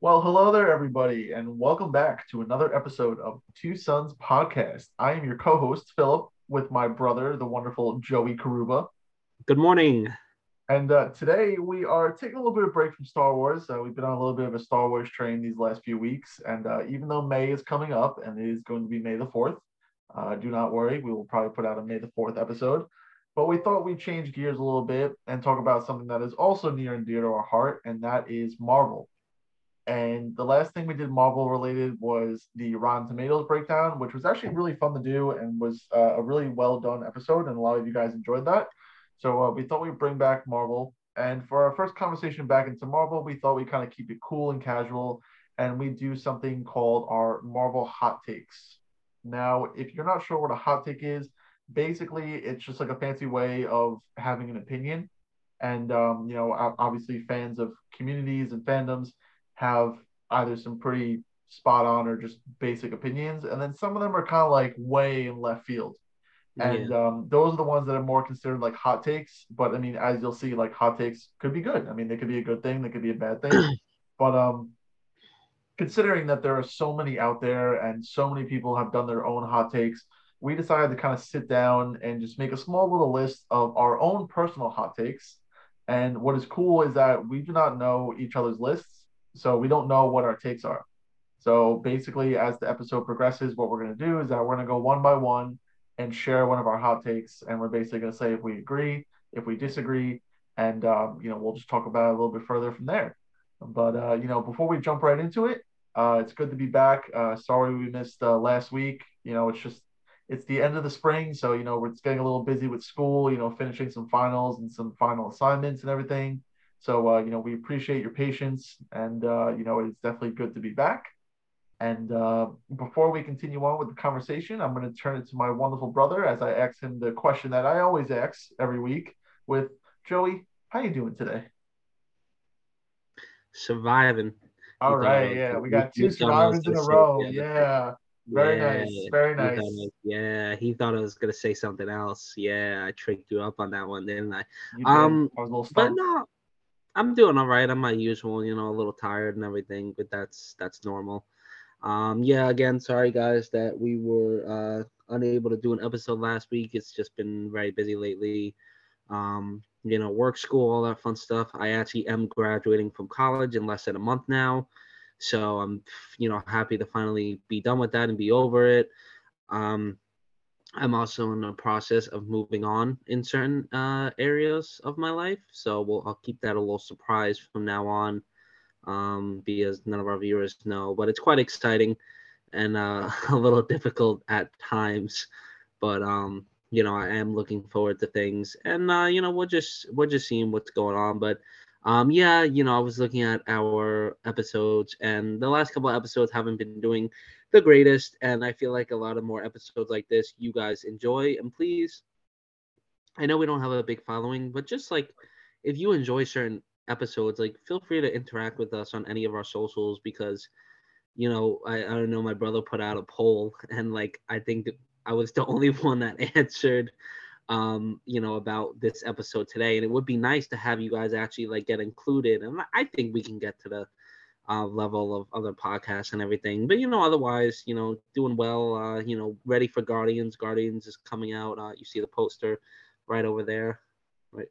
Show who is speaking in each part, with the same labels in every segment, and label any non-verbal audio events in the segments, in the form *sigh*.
Speaker 1: Well, hello there, everybody, and welcome back to another episode of Two Sons Podcast. I am your co host, Philip, with my brother, the wonderful Joey Karuba.
Speaker 2: Good morning.
Speaker 1: And uh, today we are taking a little bit of break from Star Wars. Uh, we've been on a little bit of a Star Wars train these last few weeks. And uh, even though May is coming up and it is going to be May the 4th, uh, do not worry, we will probably put out a May the 4th episode. But we thought we'd change gears a little bit and talk about something that is also near and dear to our heart, and that is Marvel. And the last thing we did Marvel related was the Rotten Tomatoes breakdown, which was actually really fun to do and was uh, a really well done episode. And a lot of you guys enjoyed that. So uh, we thought we'd bring back Marvel. And for our first conversation back into Marvel, we thought we'd kind of keep it cool and casual. And we do something called our Marvel hot takes. Now, if you're not sure what a hot take is, basically it's just like a fancy way of having an opinion. And, um, you know, obviously fans of communities and fandoms have either some pretty spot on or just basic opinions, and then some of them are kind of like way in left field. And yeah. um, those are the ones that are more considered like hot takes. But I mean, as you'll see, like hot takes could be good. I mean, they could be a good thing, they could be a bad thing. *clears throat* but um, considering that there are so many out there and so many people have done their own hot takes, we decided to kind of sit down and just make a small little list of our own personal hot takes. And what is cool is that we do not know each other's lists. So we don't know what our takes are. So basically, as the episode progresses, what we're going to do is that we're going to go one by one and share one of our hot takes. And we're basically going to say if we agree, if we disagree, and um, you know we'll just talk about it a little bit further from there. But uh, you know, before we jump right into it, uh, it's good to be back. Uh, sorry we missed uh, last week. You know, it's just it's the end of the spring, so you know we're getting a little busy with school. You know, finishing some finals and some final assignments and everything. So, uh, you know, we appreciate your patience and, uh, you know, it's definitely good to be back. And uh, before we continue on with the conversation, I'm going to turn it to my wonderful brother as I ask him the question that I always ask every week with Joey, how are you doing today?
Speaker 2: Surviving.
Speaker 1: All right, yeah, we got two survivors in a row. Yeah. Very yeah, nice. Very nice.
Speaker 2: He yeah, he thought I was gonna say something else. Yeah, I tricked you up on that one, didn't I? Um, I was a little stumped. but no, I'm doing all right. I'm my usual, you know, a little tired and everything, but that's that's normal. Um, yeah, again, sorry guys that we were uh, unable to do an episode last week. It's just been very busy lately. Um, you know, work, school, all that fun stuff. I actually am graduating from college in less than a month now, so I'm, you know, happy to finally be done with that and be over it. Um, I'm also in the process of moving on in certain uh, areas of my life. So we'll, I'll keep that a little surprise from now on um, because none of our viewers know. But it's quite exciting and uh, *laughs* a little difficult at times. But um, you know, I am looking forward to things, and uh, you know, we're just we're just seeing what's going on. But um, yeah, you know, I was looking at our episodes, and the last couple episodes haven't been doing the greatest. And I feel like a lot of more episodes like this you guys enjoy. And please, I know we don't have a big following, but just like if you enjoy certain episodes, like feel free to interact with us on any of our socials because you know, I, I don't know, my brother put out a poll *laughs* and like I think I was the *laughs* only one that *laughs* answered um, you know, about this episode today. And it would be nice to have you guys actually like get included. And I think we can get to the uh, level of other podcasts and everything. But you know, otherwise, you know, doing well. Uh, you know, ready for Guardians. Guardians is coming out. Uh, you see the poster right over there, right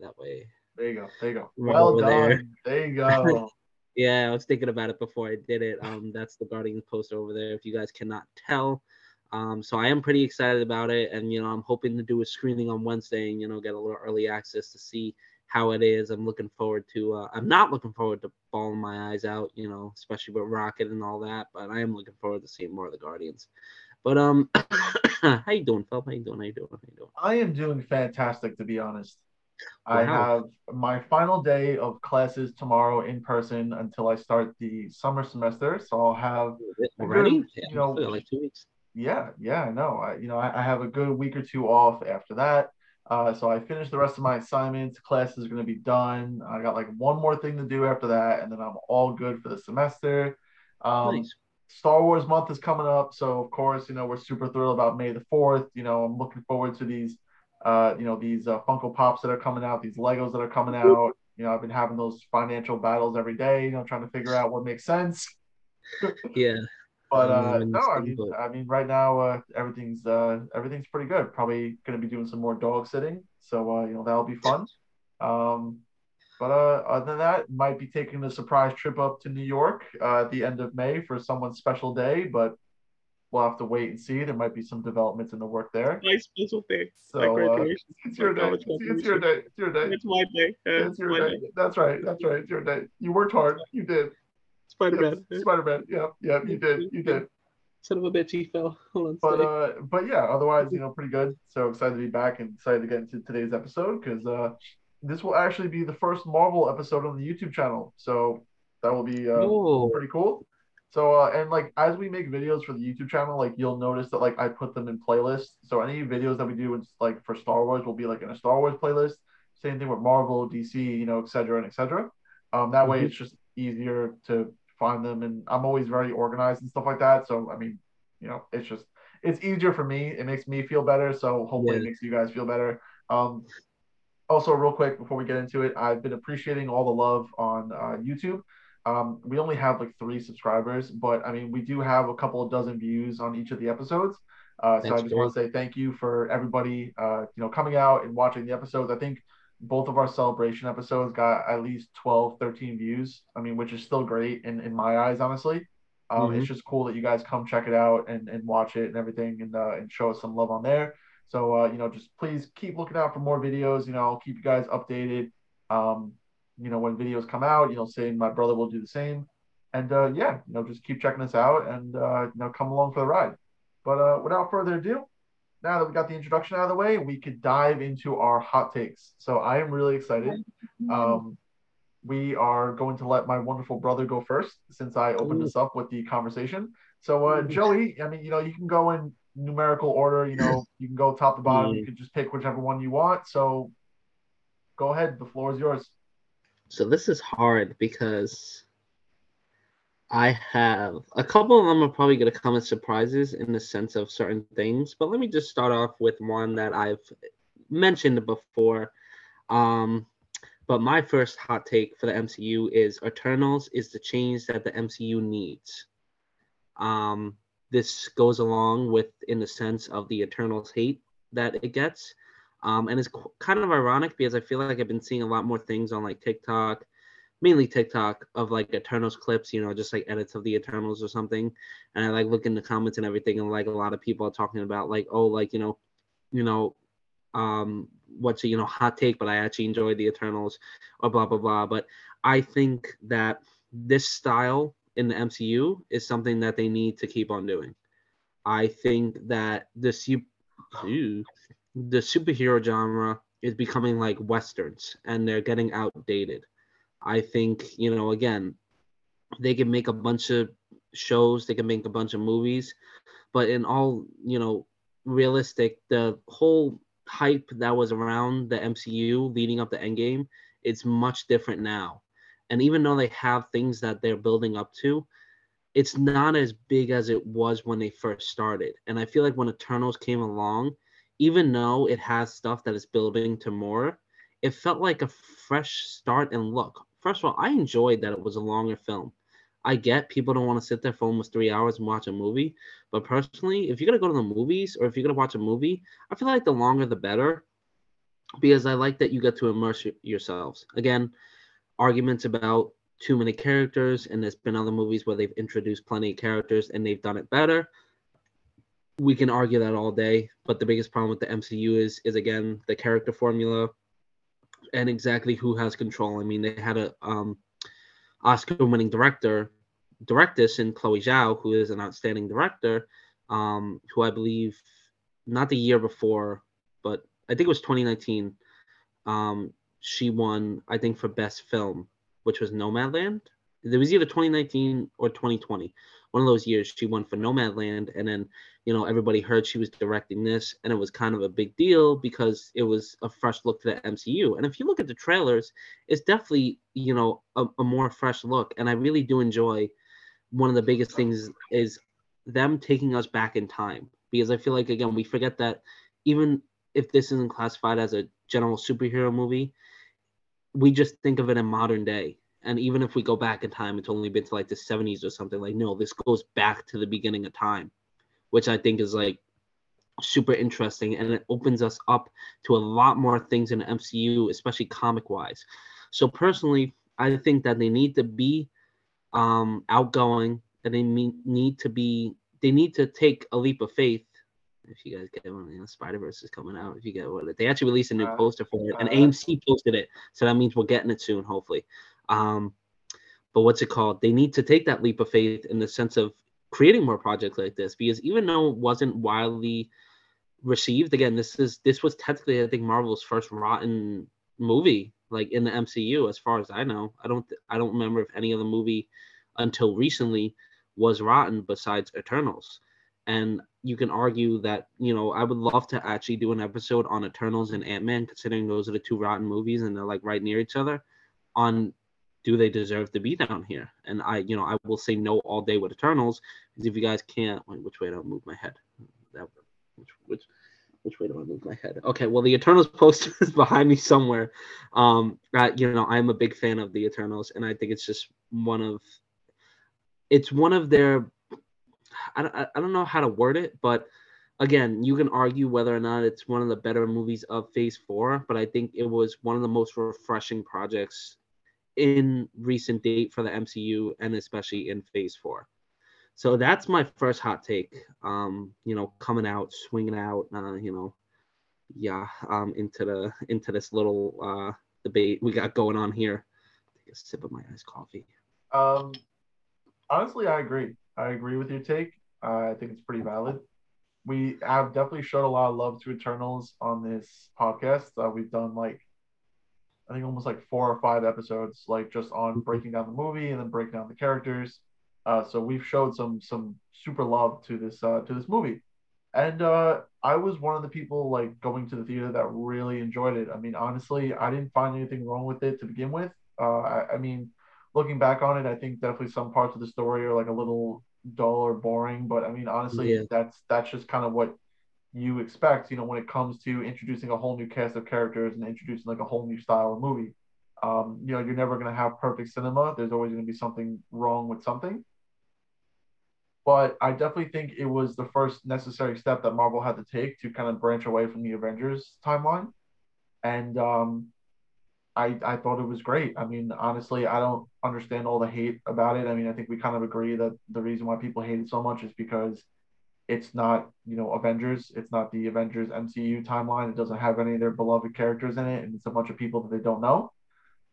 Speaker 2: that way.
Speaker 1: There you go. There you go. Right well done. There. there you go. *laughs*
Speaker 2: yeah, I was thinking about it before I did it. Um, that's the Guardians poster over there. If you guys cannot tell. Um, so I am pretty excited about it, and you know, I'm hoping to do a screening on Wednesday and you know get a little early access to see how it is. I'm looking forward to. Uh, I'm not looking forward to bawling my eyes out, you know, especially with Rocket and all that. But I am looking forward to seeing more of the Guardians. But um, *coughs* how you doing, Phil? How you doing? How you doing? How you doing?
Speaker 1: I am doing fantastic, to be honest. Wow. I have my final day of classes tomorrow in person until I start the summer semester. So I'll have
Speaker 2: already, you know, like two weeks.
Speaker 1: Yeah, yeah, I know. I, you know, I, I have a good week or two off after that. Uh, so I finished the rest of my assignments. Classes are going to be done. I got like one more thing to do after that, and then I'm all good for the semester. Um, nice. Star Wars month is coming up, so of course, you know we're super thrilled about May the Fourth. You know, I'm looking forward to these, uh, you know, these uh, Funko Pops that are coming out, these Legos that are coming out. you know, I've been having those financial battles every day, you know, trying to figure out what makes sense. *laughs*
Speaker 2: yeah.
Speaker 1: But uh, no, I mean, I mean, right now uh, everything's uh, everything's pretty good. Probably going to be doing some more dog sitting, so uh, you know that'll be fun. Um, but uh, other than that, might be taking a surprise trip up to New York uh, at the end of May for someone's special day. But we'll have to wait and see. There might be some developments in the work there.
Speaker 3: My special day.
Speaker 1: So uh, *laughs* it's your day. It's, it's, your day. It's your day.
Speaker 3: It's my day.
Speaker 1: Uh, it's your day. day. That's right. That's right. It's your day. You worked hard. You did.
Speaker 3: Spider Man.
Speaker 1: Yep. Spider Man. Yeah. Yeah. You did. You did.
Speaker 3: Son of a bitch, he fell. *laughs*
Speaker 1: But uh, but yeah. Otherwise, you know, pretty good. So excited to be back and excited to get into today's episode because uh, this will actually be the first Marvel episode on the YouTube channel. So that will be uh, pretty cool. So uh, and like as we make videos for the YouTube channel, like you'll notice that like I put them in playlists. So any videos that we do, like for Star Wars, will be like in a Star Wars playlist. Same thing with Marvel, DC, you know, etc. and etc. Um, that mm-hmm. way it's just easier to find them, and I'm always very organized and stuff like that. So I mean, you know, it's just it's easier for me. It makes me feel better. So hopefully yeah. it makes you guys feel better. Um, also, real quick before we get into it, I've been appreciating all the love on uh, YouTube. Um, we only have like three subscribers, but I mean, we do have a couple of dozen views on each of the episodes. Uh, so I just want to say thank you for everybody, uh, you know, coming out and watching the episodes. I think both of our celebration episodes got at least 12, 13 views. I mean, which is still great in, in my eyes, honestly. Um, mm-hmm. It's just cool that you guys come check it out and, and watch it and everything and, uh, and show us some love on there. So, uh, you know, just please keep looking out for more videos. You know, I'll keep you guys updated. Um, you know, when videos come out, you know, saying my brother will do the same. And uh, yeah, you know, just keep checking us out and uh, you know, come along for the ride. But uh, without further ado, now that we got the introduction out of the way, we could dive into our hot takes. So I am really excited. Um, we are going to let my wonderful brother go first since I opened Ooh. this up with the conversation. So uh, Joey, I mean, you know, you can go in numerical order. You know, you can go top to bottom. You can just pick whichever one you want. So go ahead. The floor is yours.
Speaker 2: So this is hard because I have a couple of them are probably going to come as surprises in the sense of certain things. But let me just start off with one that I've mentioned before. Um, but my first hot take for the MCU is Eternals is the change that the MCU needs. Um, this goes along with in the sense of the Eternals hate that it gets. Um, and it's kind of ironic because I feel like I've been seeing a lot more things on like TikTok, mainly TikTok of like Eternals clips, you know, just like edits of the Eternals or something. And I like look in the comments and everything, and like a lot of people are talking about like, oh, like you know, you know, um, what's a you know hot take, but I actually enjoyed the Eternals, or blah blah blah. But I think that this style in the MCU is something that they need to keep on doing. I think that this you the superhero genre is becoming like westerns and they're getting outdated. I think, you know, again, they can make a bunch of shows, they can make a bunch of movies, but in all, you know, realistic, the whole hype that was around the MCU leading up to Endgame, it's much different now. And even though they have things that they're building up to, it's not as big as it was when they first started. And I feel like when Eternals came along, even though it has stuff that is building to more, it felt like a fresh start and look. First of all, I enjoyed that it was a longer film. I get people don't want to sit there for almost three hours and watch a movie, but personally, if you're gonna go to the movies or if you're gonna watch a movie, I feel like the longer the better, because I like that you get to immerse yourselves. Again, arguments about too many characters, and there's been other movies where they've introduced plenty of characters and they've done it better we can argue that all day, but the biggest problem with the MCU is is again the character formula and exactly who has control. I mean, they had a um, Oscar-winning director direct this in Chloe Zhao, who is an outstanding director, um, who I believe not the year before, but I think it was 2019. Um, she won, I think, for best film, which was Nomadland. It was either 2019 or 2020 one of those years she won for Nomadland, and then you know everybody heard she was directing this, and it was kind of a big deal because it was a fresh look to the MCU. And if you look at the trailers, it's definitely you know a, a more fresh look, and I really do enjoy. One of the biggest things is them taking us back in time because I feel like again we forget that even if this isn't classified as a general superhero movie, we just think of it in modern day. And even if we go back in time, it's only been to like the 70s or something. Like, no, this goes back to the beginning of time, which I think is like super interesting. And it opens us up to a lot more things in the MCU, especially comic wise. So, personally, I think that they need to be um, outgoing and they need to be, they need to take a leap of faith if you guys get one, you know, Spider Verse is coming out. If you get one, they actually released a new uh, poster for it, and uh, AMC posted it, so that means we're getting it soon, hopefully. Um, but what's it called? They need to take that leap of faith in the sense of creating more projects like this, because even though it wasn't widely received, again, this is this was technically I think Marvel's first rotten movie, like in the MCU, as far as I know. I don't I don't remember if any other movie until recently was rotten besides Eternals. And you can argue that you know I would love to actually do an episode on Eternals and Ant Man, considering those are the two rotten movies and they're like right near each other. On do they deserve to be down here? And I, you know, I will say no all day with Eternals because if you guys can't, wait, which way do I move my head? That which which which way do I move my head? Okay, well the Eternals *laughs* poster is behind me somewhere. Um, uh, you know, I'm a big fan of the Eternals, and I think it's just one of it's one of their I, I don't know how to word it, but again, you can argue whether or not it's one of the better movies of Phase Four, but I think it was one of the most refreshing projects in recent date for the MCU and especially in Phase Four. So that's my first hot take. Um, you know, coming out, swinging out, uh, you know, yeah, um, into the into this little uh debate we got going on here. Take a sip of my iced coffee.
Speaker 1: Um, honestly, I agree. I agree with your take. Uh, I think it's pretty valid. We have definitely showed a lot of love to Eternals on this podcast. Uh, we've done like, I think almost like four or five episodes, like just on mm-hmm. breaking down the movie and then breaking down the characters. Uh, so we've showed some some super love to this uh, to this movie, and uh, I was one of the people like going to the theater that really enjoyed it. I mean, honestly, I didn't find anything wrong with it to begin with. Uh, I, I mean, looking back on it, I think definitely some parts of the story are like a little dull or boring. But I mean, honestly, yeah. that's that's just kind of what you expect. You know, when it comes to introducing a whole new cast of characters and introducing like a whole new style of movie. Um, you know, you're never going to have perfect cinema. There's always going to be something wrong with something. But I definitely think it was the first necessary step that Marvel had to take to kind of branch away from the Avengers timeline. And um, I, I thought it was great. I mean, honestly, I don't understand all the hate about it. I mean, I think we kind of agree that the reason why people hate it so much is because it's not, you know, Avengers. It's not the Avengers MCU timeline. It doesn't have any of their beloved characters in it, and it's a bunch of people that they don't know.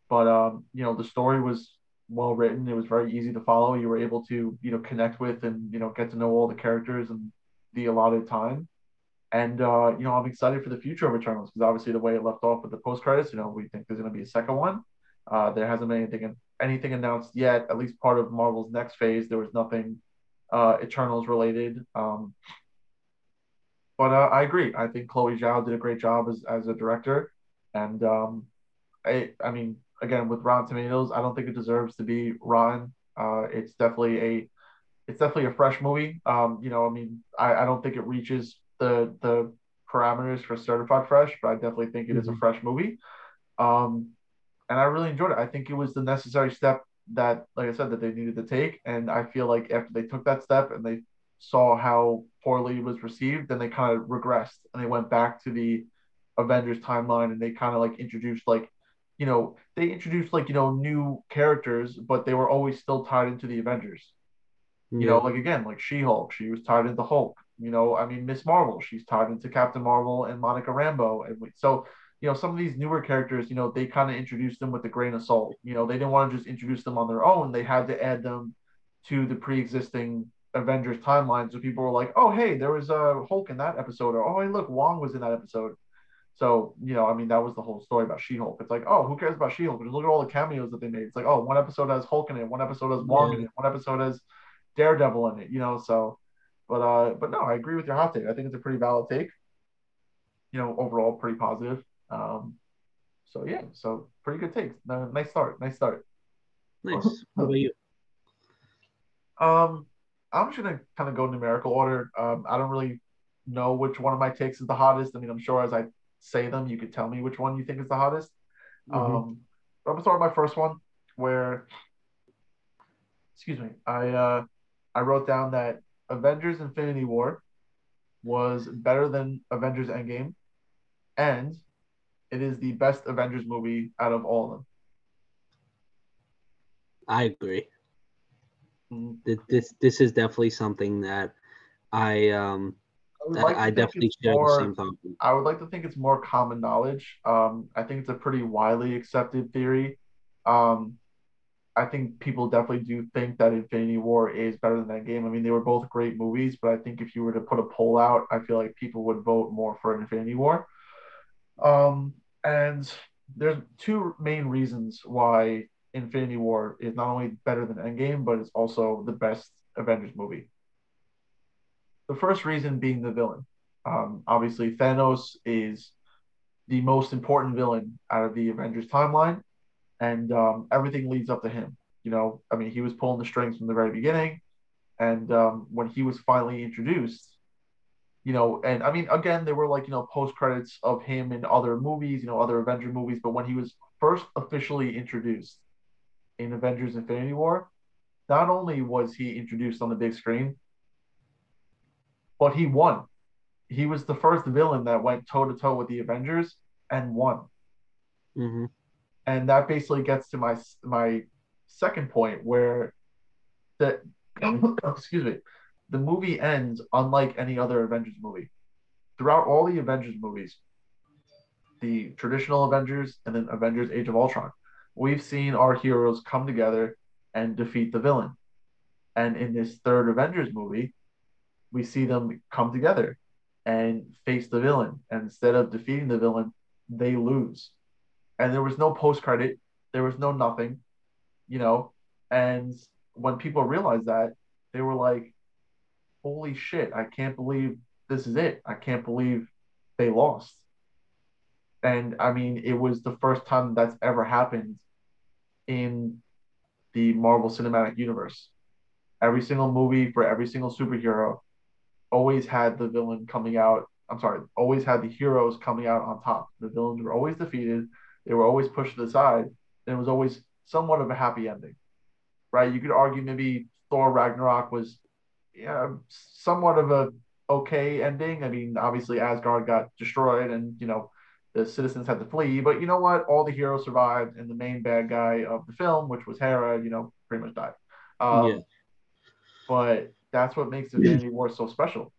Speaker 1: But um, you know, the story was well written. It was very easy to follow. You were able to, you know, connect with and you know get to know all the characters and the allotted time. And uh, you know, I'm excited for the future of Eternals because obviously the way it left off with the post credits, you know, we think there's going to be a second one. Uh, there hasn't been anything anything announced yet. At least part of Marvel's next phase, there was nothing uh, Eternals related. Um, but uh, I agree. I think Chloe Zhao did a great job as, as a director, and um, I I mean, again with Rotten Tomatoes, I don't think it deserves to be rotten. Uh, it's definitely a it's definitely a fresh movie. Um, you know, I mean, I, I don't think it reaches the the parameters for certified fresh, but I definitely think it is a mm-hmm. fresh movie. Um, and I really enjoyed it. I think it was the necessary step that, like I said, that they needed to take. And I feel like after they took that step and they saw how poorly it was received, then they kind of regressed and they went back to the Avengers timeline and they kind of like introduced like, you know, they introduced like, you know, new characters, but they were always still tied into the Avengers. You know, like again, like She Hulk, she was tied into Hulk. You know, I mean, Miss Marvel, she's tied into Captain Marvel and Monica Rambeau. And we, so, you know, some of these newer characters, you know, they kind of introduced them with a grain of salt. You know, they didn't want to just introduce them on their own. They had to add them to the pre-existing Avengers timeline. So people were like, oh, hey, there was a uh, Hulk in that episode. Or, oh, hey, look, Wong was in that episode. So, you know, I mean, that was the whole story about She Hulk. It's like, oh, who cares about She Hulk? Just look at all the cameos that they made. It's like, oh, one episode has Hulk in it, one episode has Wong yeah. in it, one episode has Daredevil in it, you know, so but uh, but no, I agree with your hot take. I think it's a pretty valid take. You know, overall, pretty positive. Um, so yeah, so pretty good takes. nice start. Nice start.
Speaker 2: Nice. *laughs* How about you?
Speaker 1: Um, I'm just gonna kind of go numerical order. Um, I don't really know which one of my takes is the hottest. I mean, I'm sure as I say them, you could tell me which one you think is the hottest. Mm-hmm. Um, I'm gonna start with my first one, where, excuse me, I uh, I wrote down that Avengers: Infinity War was better than Avengers: Endgame, and it is the best Avengers movie out of all of them.
Speaker 2: I agree. Mm-hmm. This this is definitely something that I um I, like I definitely share more, the same thought.
Speaker 1: I would like to think it's more common knowledge. Um, I think it's a pretty widely accepted theory. Um, I think people definitely do think that Infinity War is better than Endgame. I mean, they were both great movies, but I think if you were to put a poll out, I feel like people would vote more for Infinity War. Um, and there's two main reasons why Infinity War is not only better than Endgame, but it's also the best Avengers movie. The first reason being the villain. Um, obviously, Thanos is the most important villain out of the Avengers timeline, and um, everything leads up to him. You know, I mean, he was pulling the strings from the very beginning, and um, when he was finally introduced, you know, and I mean, again, there were like you know post credits of him in other movies, you know, other Avenger movies, but when he was first officially introduced in Avengers: Infinity War, not only was he introduced on the big screen, but he won. He was the first villain that went toe to toe with the Avengers and won. Mm-hmm. And that basically gets to my my second point, where the *coughs* excuse me, the movie ends unlike any other Avengers movie. Throughout all the Avengers movies, the traditional Avengers and then Avengers: Age of Ultron, we've seen our heroes come together and defeat the villain. And in this third Avengers movie, we see them come together and face the villain. And instead of defeating the villain, they lose. And there was no post credit, there was no nothing, you know. And when people realized that, they were like, holy shit, I can't believe this is it. I can't believe they lost. And I mean, it was the first time that's ever happened in the Marvel Cinematic Universe. Every single movie for every single superhero always had the villain coming out. I'm sorry, always had the heroes coming out on top. The villains were always defeated. They were always pushed to the side. And it was always somewhat of a happy ending, right? You could argue maybe Thor Ragnarok was, yeah, somewhat of a okay ending. I mean, obviously Asgard got destroyed, and you know the citizens had to flee. But you know what? All the heroes survived, and the main bad guy of the film, which was Hera, you know, pretty much died. Um, yeah. But that's what makes Infinity War so special.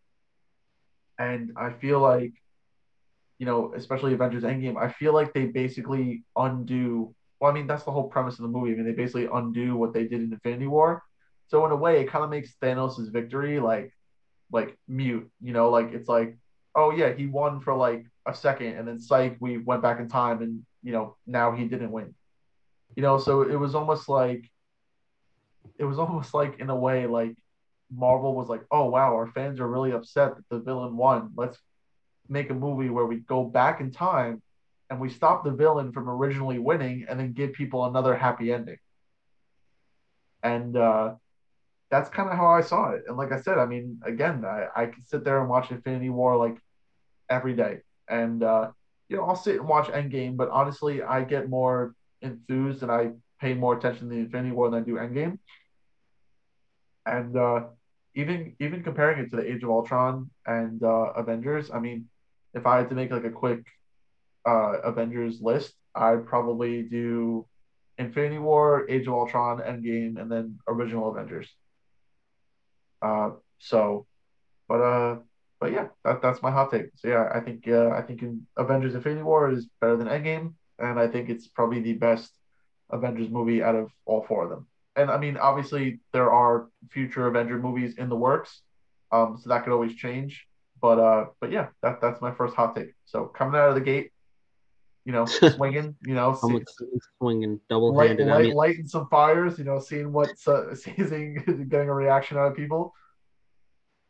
Speaker 1: And I feel like, you know, especially Avengers Endgame, I feel like they basically undo. Well, I mean, that's the whole premise of the movie. I mean, they basically undo what they did in Infinity War. So in a way, it kind of makes Thanos' victory like, like mute. You know, like it's like, oh yeah, he won for like a second, and then psych, we went back in time, and you know, now he didn't win. You know, so it was almost like, it was *laughs* almost like in a way like Marvel was like, oh wow, our fans are really upset that the villain won. Let's make a movie where we go back in time and we stop the villain from originally winning and then give people another happy ending. And uh, that's kind of how I saw it. And like I said, I mean, again, I, I can sit there and watch Infinity War like every day. And, uh, you know, I'll sit and watch Endgame, but honestly, I get more enthused and I pay more attention to the Infinity War than I do Endgame. And uh, even even comparing it to the Age of Ultron and uh, Avengers, I mean, if I had to make like a quick uh, Avengers list, I'd probably do Infinity War, Age of Ultron, Endgame, and then original Avengers. Uh, so, but uh, but yeah, that, that's my hot take. So yeah, I think uh, I think Avengers: Infinity War is better than Endgame, and I think it's probably the best Avengers movie out of all four of them and I mean, obviously there are future Avenger movies in the works, um, so that could always change. But uh, but yeah, that that's my first hot take. So coming out of the gate, you know, *laughs* swinging, you know,
Speaker 2: see, swinging double handed,
Speaker 1: light, light, I mean, lighting some fires, you know, seeing what's *laughs* uh, seeing, getting a reaction out of people.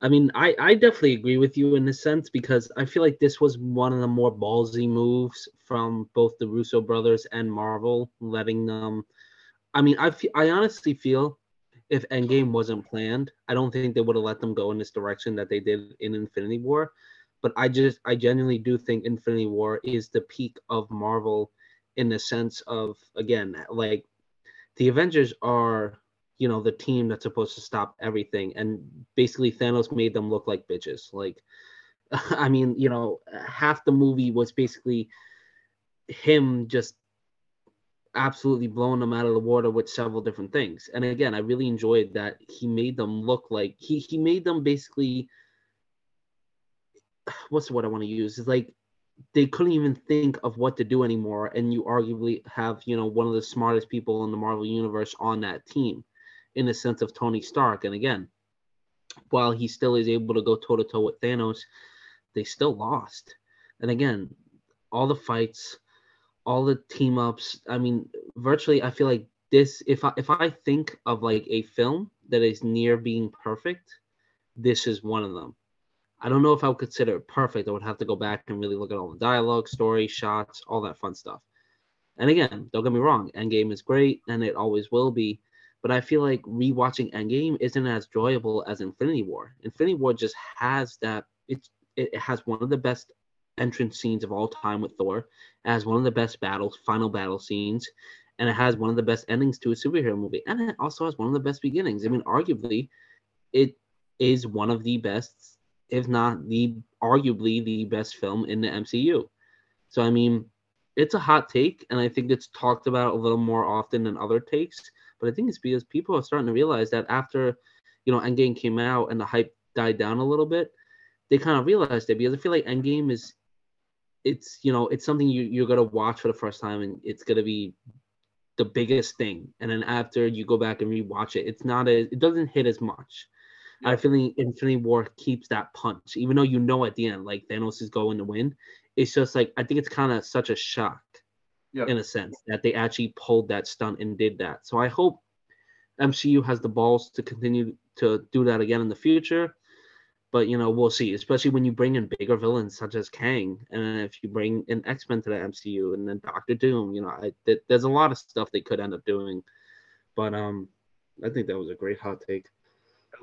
Speaker 2: I mean, I, I definitely agree with you in a sense because I feel like this was one of the more ballsy moves from both the Russo brothers and Marvel, letting them I mean, I I honestly feel if Endgame wasn't planned, I don't think they would have let them go in this direction that they did in Infinity War. But I just I genuinely do think Infinity War is the peak of Marvel in the sense of again, like the Avengers are, you know, the team that's supposed to stop everything, and basically Thanos made them look like bitches. Like, *laughs* I mean, you know, half the movie was basically him just absolutely blowing them out of the water with several different things. And again, I really enjoyed that he made them look like he he made them basically what's the word I want to use? Is like they couldn't even think of what to do anymore. And you arguably have, you know, one of the smartest people in the Marvel universe on that team in the sense of Tony Stark. And again, while he still is able to go toe to toe with Thanos, they still lost. And again, all the fights, all the team ups, I mean, virtually I feel like this if I if I think of like a film that is near being perfect, this is one of them. I don't know if I would consider it perfect. I would have to go back and really look at all the dialogue, story, shots, all that fun stuff. And again, don't get me wrong, Endgame is great and it always will be. But I feel like rewatching Endgame isn't as enjoyable as Infinity War. Infinity War just has that it's it has one of the best entrance scenes of all time with Thor. It has one of the best battles, final battle scenes, and it has one of the best endings to a superhero movie. And it also has one of the best beginnings. I mean, arguably, it is one of the best if not the arguably the best film in the MCU. So I mean, it's a hot take, and I think it's talked about a little more often than other takes. But I think it's because people are starting to realize that after, you know, Endgame came out and the hype died down a little bit, they kind of realized it because I feel like Endgame is, it's you know, it's something you you're gonna watch for the first time and it's gonna be the biggest thing, and then after you go back and rewatch it, it's not as it doesn't hit as much. I feel like Infinity War keeps that punch, even though you know at the end like Thanos is going to win. It's just like I think it's kind of such a shock, yep. in a sense, that they actually pulled that stunt and did that. So I hope MCU has the balls to continue to do that again in the future. But you know, we'll see. Especially when you bring in bigger villains such as Kang, and if you bring in X Men to the MCU, and then Doctor Doom. You know, I, th- there's a lot of stuff they could end up doing. But um, I think that was a great hot take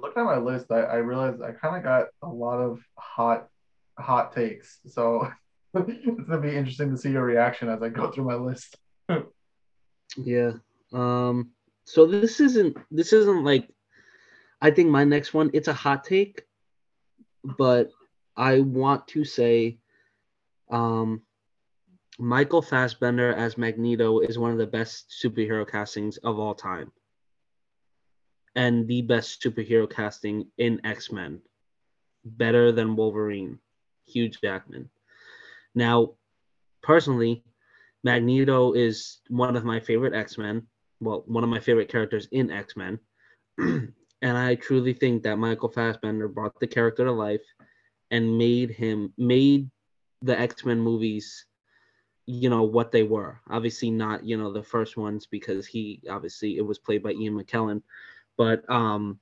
Speaker 1: looking at my list, I, I realized I kind of got a lot of hot hot takes. So *laughs* it's gonna be interesting to see your reaction as I go through my list.
Speaker 2: yeah. Um. So this isn't this isn't like I think my next one it's a hot take, but I want to say, um, Michael Fassbender as Magneto is one of the best superhero castings of all time and the best superhero casting in X Men, better than Wolverine, Hugh Jackman. Now, personally, Magneto is one of my favorite X Men. Well, one of my favorite characters in X Men. *clears throat* and I truly think that Michael Fassbender brought the character to life and made him, made the X Men movies you know what they were obviously not you know the first ones because he obviously it was played by ian mckellen but um,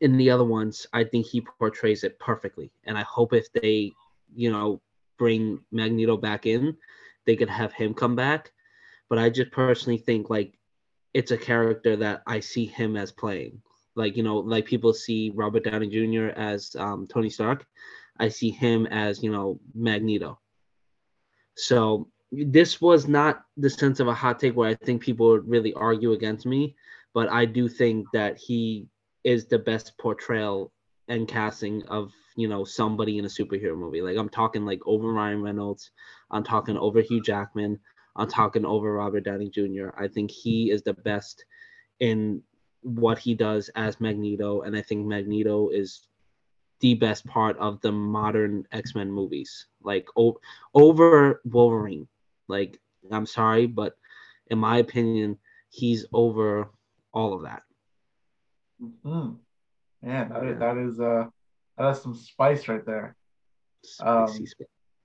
Speaker 2: in the other ones, I think he portrays it perfectly. And I hope if they, you know, bring Magneto back in, they could have him come back. But I just personally think like it's a character that I see him as playing. Like, you know, like people see Robert Downey Jr. as um, Tony Stark. I see him as, you know, Magneto. So this was not the sense of a hot take where I think people would really argue against me but I do think that he is the best portrayal and casting of you know somebody in a superhero movie. Like I'm talking like over Ryan Reynolds, I'm talking over Hugh Jackman, I'm talking over Robert Downey Jr. I think he is the best in what he does as Magneto, and I think Magneto is the best part of the modern X-Men movies. Like o- over Wolverine. Like I'm sorry, but in my opinion, he's over all of that.
Speaker 1: Mm-hmm. Man, that, yeah. that is uh that's some spice right there. Um,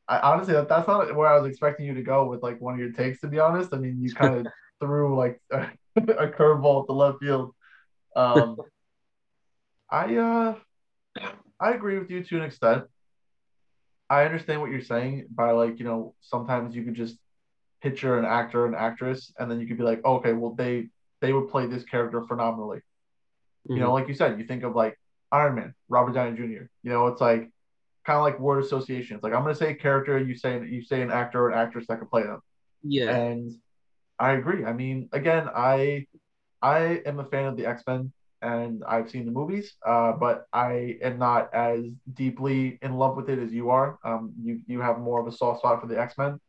Speaker 1: I honestly that, that's not where I was expecting you to go with like one of your takes. To be honest, I mean you kind of *laughs* threw like a, *laughs* a curveball at the left field. Um, *laughs* I uh I agree with you to an extent. I understand what you're saying by like you know sometimes you could just picture an actor and an actress and then you could be like oh, okay well they they would play this character phenomenally. Mm-hmm. You know, mm-hmm. like you said, you think of like Iron Man, Robert Downey Jr. You know, it's like kind of like word association. It's like I'm gonna say a character, you say you say an actor or an actress that can play them.
Speaker 2: Yeah.
Speaker 1: And I agree. I mean, again, I I am a fan of the X Men, and I've seen the movies, uh, but I am not as deeply in love with it as you are. Um, you you have more of a soft spot for the X Men,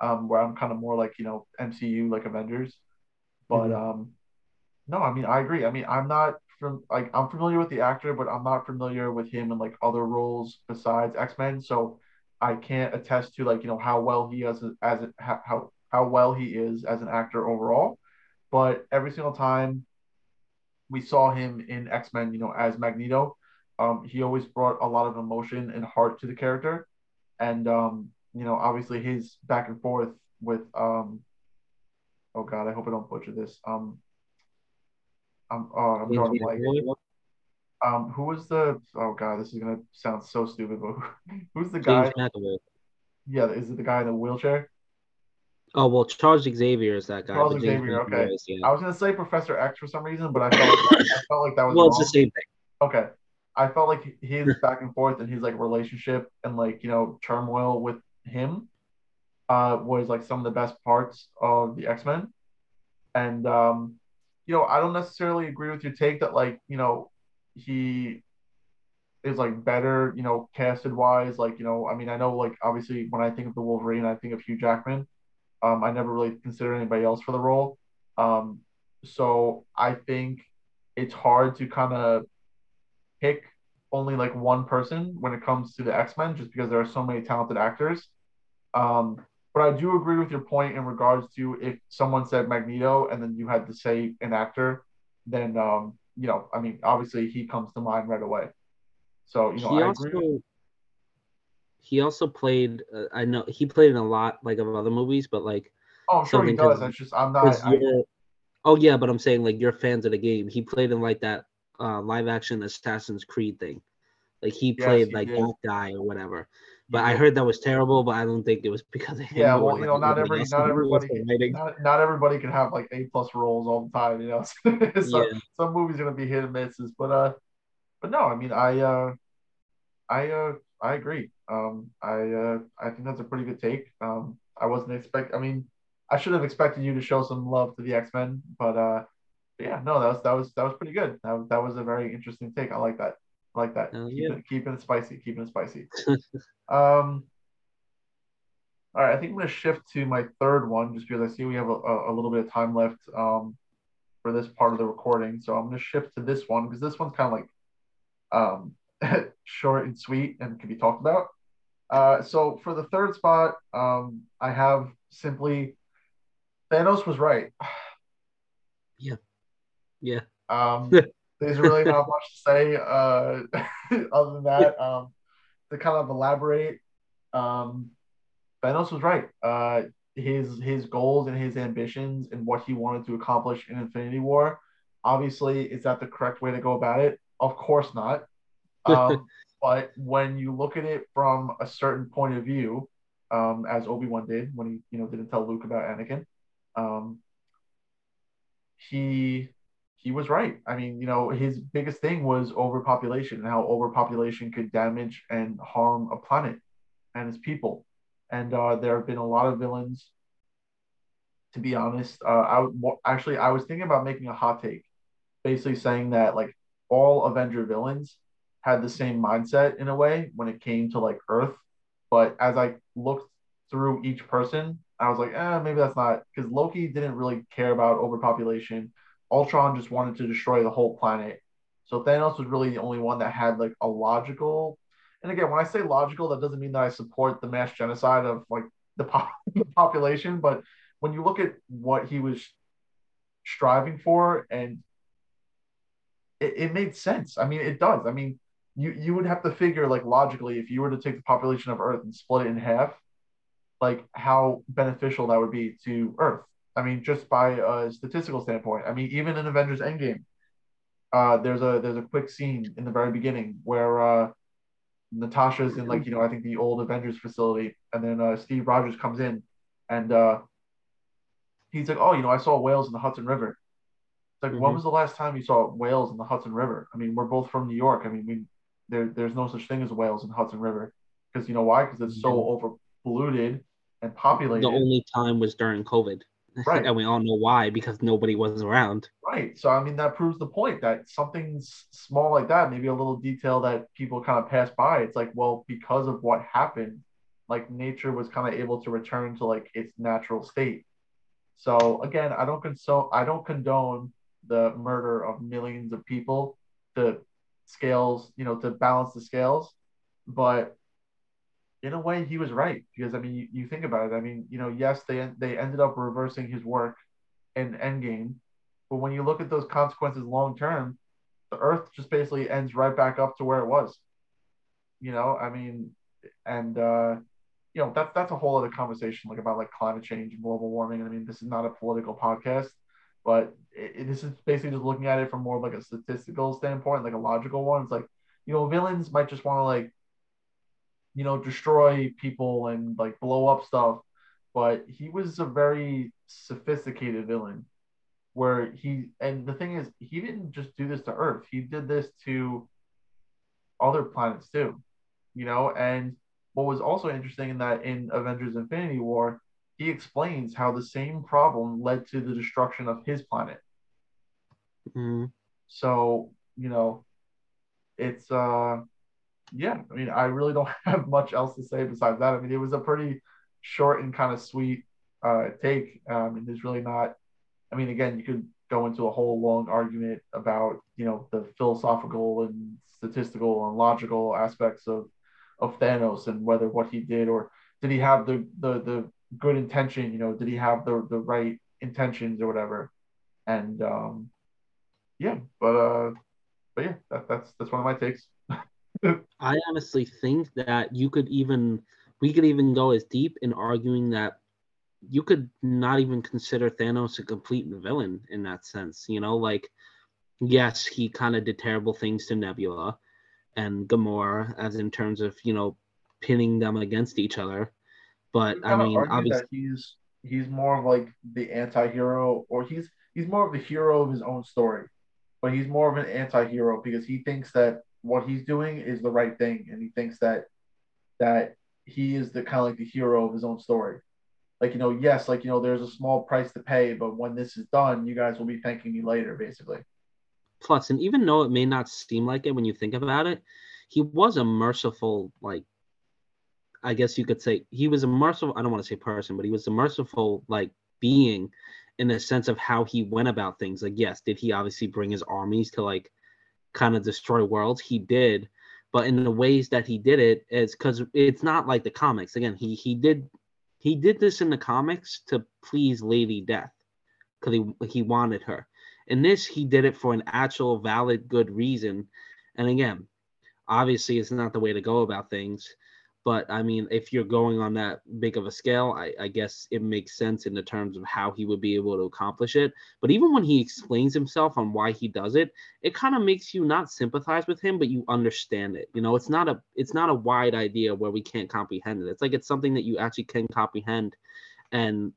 Speaker 1: um, where I'm kind of more like you know MCU like Avengers. But mm-hmm. um, no, I mean I agree. I mean I'm not from like I'm familiar with the actor, but I'm not familiar with him in like other roles besides X Men. So I can't attest to like you know how well he is as how how well he is as an actor overall. But every single time we saw him in X Men, you know, as Magneto, um, he always brought a lot of emotion and heart to the character, and um, you know, obviously his back and forth with um, oh god, I hope I don't butcher this. Um, I'm oh, I'm drawing like um, who was the oh god, this is gonna sound so stupid, but *laughs* who's the guy? Yeah, is it the guy in the wheelchair?
Speaker 2: Oh well, Charles Xavier is that guy.
Speaker 1: Charles Xavier, okay. Is, yeah. I was gonna say Professor X for some reason, but I felt like, I *laughs* felt like that was
Speaker 2: well,
Speaker 1: wrong.
Speaker 2: it's the same thing.
Speaker 1: Okay, I felt like his *laughs* back and forth and his like relationship and like you know turmoil with him uh, was like some of the best parts of the X Men, and um, you know I don't necessarily agree with your take that like you know he is like better you know casted wise like you know I mean I know like obviously when I think of the Wolverine I think of Hugh Jackman um, I never really considered anybody else for the role. Um, so I think it's hard to kind of pick only like one person when it comes to the X Men, just because there are so many talented actors. Um, but I do agree with your point in regards to if someone said Magneto and then you had to say an actor, then um, you know, I mean, obviously he comes to mind right away. So you know, he I also, agree
Speaker 2: he also played. Uh, I know he played in a lot like of other movies, but like.
Speaker 1: Oh, sure he does. It's just I'm not. I,
Speaker 2: oh yeah, but I'm saying like you're fans of the game. He played in like that uh, live action Assassin's Creed thing. Like he played yes, he like did. that guy or whatever. But I heard that was terrible, but I don't think it was because of him.
Speaker 1: Yeah, well, you know, not every, not everybody, not, not everybody can have like A plus roles all the time. You know, *laughs* so yeah. some movies are gonna be hit and misses. But uh, but no, I mean, I uh, I uh, I agree. Um, I uh, I think that's a pretty good take. Um, I wasn't expect. I mean, I should have expected you to show some love to the X Men, but uh, yeah, no, that was that was that was pretty good. That, that was a very interesting take. I like that. Like that. Keep yeah. it, keeping it spicy. Keeping it spicy. *laughs* um. All right, I think I'm gonna shift to my third one just because I see we have a, a, a little bit of time left um, for this part of the recording. So I'm gonna shift to this one because this one's kind of like um, *laughs* short and sweet and can be talked about. Uh, so for the third spot, um, I have simply Thanos was right. *sighs*
Speaker 2: Yeah. Yeah.
Speaker 1: Um, *laughs* there's really not much to say uh, *laughs* other than that. Um, to kind of elaborate, um, Thanos was right. Uh, his his goals and his ambitions and what he wanted to accomplish in Infinity War. Obviously, is that the correct way to go about it? Of course not. Um, *laughs* but when you look at it from a certain point of view, um, as Obi Wan did when he you know didn't tell Luke about Anakin, um, he he was right. I mean, you know, his biggest thing was overpopulation and how overpopulation could damage and harm a planet and its people. And uh, there have been a lot of villains. To be honest, uh, I actually I was thinking about making a hot take, basically saying that like all Avenger villains had the same mindset in a way when it came to like Earth. But as I looked through each person, I was like, eh, maybe that's not because Loki didn't really care about overpopulation. Ultron just wanted to destroy the whole planet. So Thanos was really the only one that had like a logical. And again, when I say logical, that doesn't mean that I support the mass genocide of like the, po- *laughs* the population. But when you look at what he was striving for, and it, it made sense. I mean, it does. I mean, you you would have to figure like logically if you were to take the population of Earth and split it in half, like how beneficial that would be to Earth. I mean, just by a statistical standpoint. I mean, even in Avengers Endgame, uh, there's a there's a quick scene in the very beginning where uh, Natasha's in like you know I think the old Avengers facility, and then uh, Steve Rogers comes in, and uh, he's like, oh, you know, I saw whales in the Hudson River. It's like, mm-hmm. when was the last time you saw whales in the Hudson River? I mean, we're both from New York. I mean, we there, there's no such thing as whales in Hudson River because you know why? Because it's so over polluted and populated.
Speaker 2: The only time was during COVID. Right. and we all know why because nobody was around.
Speaker 1: Right. So I mean that proves the point that something small like that, maybe a little detail that people kind of pass by. It's like, well, because of what happened, like nature was kind of able to return to like its natural state. So again, I don't console I don't condone the murder of millions of people to scales, you know, to balance the scales. But in a way, he was right because I mean, you, you think about it. I mean, you know, yes, they they ended up reversing his work in Endgame, but when you look at those consequences long term, the Earth just basically ends right back up to where it was. You know, I mean, and uh, you know that's that's a whole other conversation, like about like climate change and global warming. And I mean, this is not a political podcast, but it, it, this is basically just looking at it from more like a statistical standpoint, like a logical one. It's like you know, villains might just want to like you know, destroy people and like blow up stuff. But he was a very sophisticated villain where he, and the thing is, he didn't just do this to Earth, he did this to other planets too, you know. And what was also interesting in that in Avengers Infinity War, he explains how the same problem led to the destruction of his planet.
Speaker 2: Mm-hmm.
Speaker 1: So, you know, it's, uh, yeah, I mean, I really don't *laughs* have much else to say besides that. I mean, it was a pretty short and kind of sweet uh, take. Um, and there's really not, I mean, again, you could go into a whole long argument about, you know, the philosophical and statistical and logical aspects of, of Thanos and whether what he did or did he have the, the, the good intention, you know, did he have the, the right intentions or whatever. And um, yeah, but, uh, but yeah, that, that's, that's one of my takes.
Speaker 2: I honestly think that you could even we could even go as deep in arguing that you could not even consider Thanos a complete villain in that sense. You know, like yes, he kind of did terrible things to Nebula and Gamora, as in terms of you know pinning them against each other. But I mean, obviously,
Speaker 1: he's he's more of like the anti-hero, or he's he's more of the hero of his own story, but he's more of an anti-hero because he thinks that what he's doing is the right thing, and he thinks that that he is the kind of like the hero of his own story. Like you know, yes, like you know, there's a small price to pay, but when this is done, you guys will be thanking me later, basically.
Speaker 2: Plus, and even though it may not seem like it when you think about it, he was a merciful, like, I guess you could say he was a merciful. I don't want to say person, but he was a merciful, like, being in the sense of how he went about things. Like, yes, did he obviously bring his armies to like kind of destroy worlds. He did, but in the ways that he did it is because it's not like the comics. Again, he he did he did this in the comics to please Lady Death because he he wanted her. In this, he did it for an actual valid good reason. And again, obviously, it's not the way to go about things. But I mean, if you're going on that big of a scale, I, I, guess it makes sense in the terms of how he would be able to accomplish it. But even when he explains himself on why he does it, it kind of makes you not sympathize with him, but you understand it. You know, it's not a it's not a wide idea where we can't comprehend it. It's like it's something that you actually can comprehend, and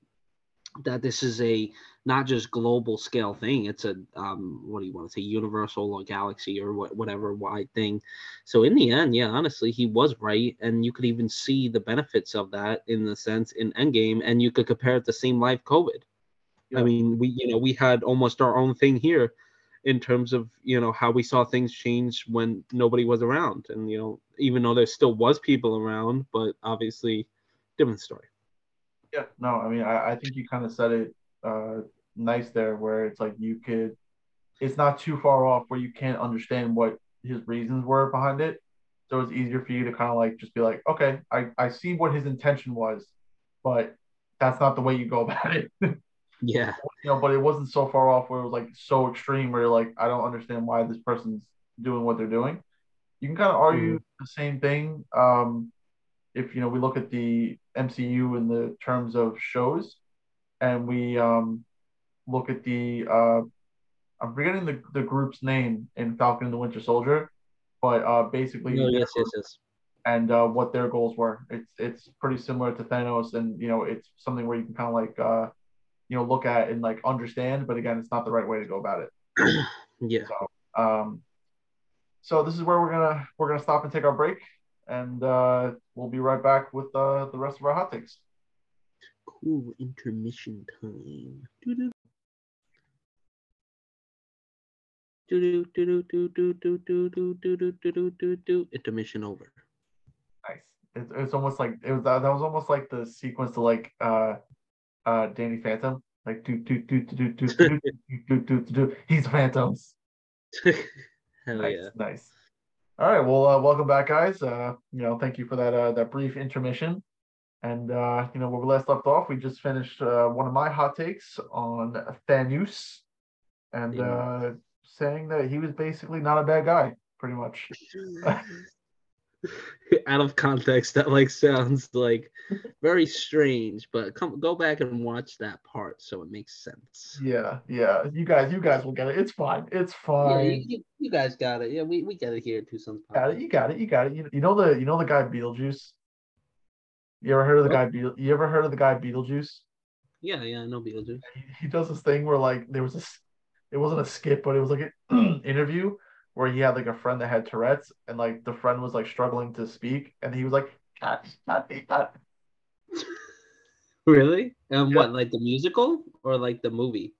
Speaker 2: that this is a not just global scale thing it's a um, what do you want to say universal or galaxy or what, whatever wide thing. So in the end yeah honestly he was right and you could even see the benefits of that in the sense in endgame and you could compare it to same life covid. Yeah. i mean we you know we had almost our own thing here in terms of you know how we saw things change when nobody was around and you know even though there still was people around but obviously different story
Speaker 1: yeah, no, I mean, I, I think you kind of said it uh, nice there, where it's like you could, it's not too far off where you can't understand what his reasons were behind it. So it's easier for you to kind of like just be like, okay, I, I see what his intention was, but that's not the way you go *laughs* about it.
Speaker 2: yeah.
Speaker 1: You know, but it wasn't so far off where it was like so extreme where you're like, I don't understand why this person's doing what they're doing. You can kind of argue mm. the same thing. Um, if you know we look at the MCU in the terms of shows, and we um, look at the uh, I'm forgetting the, the group's name in Falcon and the Winter Soldier, but uh, basically
Speaker 2: oh, yes, yes, yes.
Speaker 1: and uh, what their goals were. It's it's pretty similar to Thanos, and you know it's something where you can kind of like uh, you know look at and like understand, but again, it's not the right way to go about
Speaker 2: it. *clears throat* yeah.
Speaker 1: So um, so this is where we're gonna we're gonna stop and take our break and uh, we'll be right back with uh, the rest of our hot takes.
Speaker 2: Cool intermission time. Doo-doo. Do do do do do do do do do do do do do intermission over.
Speaker 1: Nice. It's, it's almost like it was that, that was almost like the sequence to like uh uh Danny Phantom like do do do do do do do do do do he's phantoms.
Speaker 2: Hell
Speaker 1: nice,
Speaker 2: yeah.
Speaker 1: Nice. All right. Well, uh, welcome back, guys. Uh, you know, thank you for that uh, that brief intermission. And uh, you know, where we last left off, we just finished uh, one of my hot takes on Thanos, and uh, saying that he was basically not a bad guy, pretty much. *laughs* *laughs*
Speaker 2: Out of context, that like sounds like very strange, but come go back and watch that part so it makes sense.
Speaker 1: Yeah, yeah. You guys, you guys will get it. It's fine. It's fine.
Speaker 2: Yeah, you, you, you guys got it. Yeah, we, we get it here too. Some
Speaker 1: got it. You got it. You got it. You, you know the you know the guy Beetlejuice. You ever heard of the guy Beetle? You ever heard of the guy Beetlejuice?
Speaker 2: Yeah, yeah, I know Beetlejuice.
Speaker 1: He, he does this thing where like there was a, it wasn't a skit, but it was like an *clears throat* interview where he had like a friend that had Tourette's, and like the friend was like struggling to speak, and he was like, "Cat, cat, cat."
Speaker 2: Really? And yeah. what, like the musical or like the movie?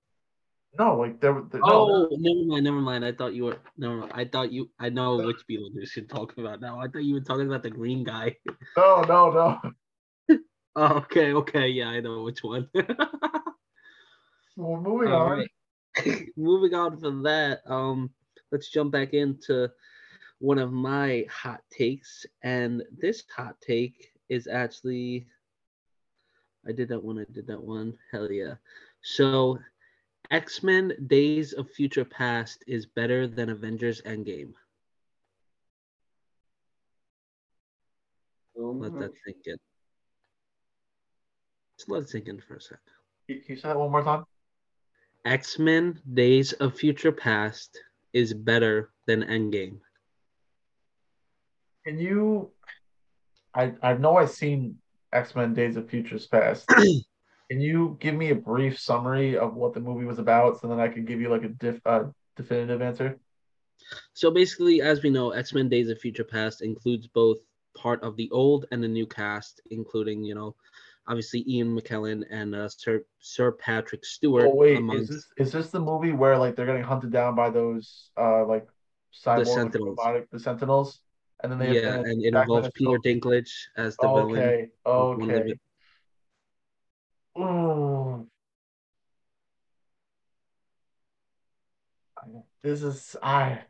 Speaker 1: No, like there. there
Speaker 2: oh, no, never mind, never mind. I thought you were. No, I thought you. I know which Beetlejuice you're talking about now. I thought you were talking about the green guy. *laughs*
Speaker 1: No, no, no. *laughs*
Speaker 2: oh, okay, okay, yeah, I know which one. *laughs*
Speaker 1: well, moving All on.
Speaker 2: Right. moving on from that, um, let's jump back into one of my hot takes, and this hot take is actually I did that one. I did that one. Hell yeah. So, X Men Days of Future Past is better than Avengers Endgame. Oh, let that mm-hmm. sink in. Just let it sink in for a sec.
Speaker 1: Can you say that one more time?
Speaker 2: X Men Days of Future Past is better than Endgame.
Speaker 1: Can you? I I know I've seen X Men Days of Futures Past. *clears throat* Can you give me a brief summary of what the movie was about, so then I can give you like a diff, uh, definitive answer?
Speaker 2: So basically, as we know, X Men Days of Future Past includes both part of the old and the new cast, including you know, obviously Ian McKellen and uh, Sir Sir Patrick Stewart.
Speaker 1: Oh wait, amongst... is this is this the movie where like they're getting hunted down by those uh like cyborg the Sentinels? Robotic, the Sentinels?
Speaker 2: And then they yeah, and it involves Peter Dinklage as the villain.
Speaker 1: Okay. Okay. This is I.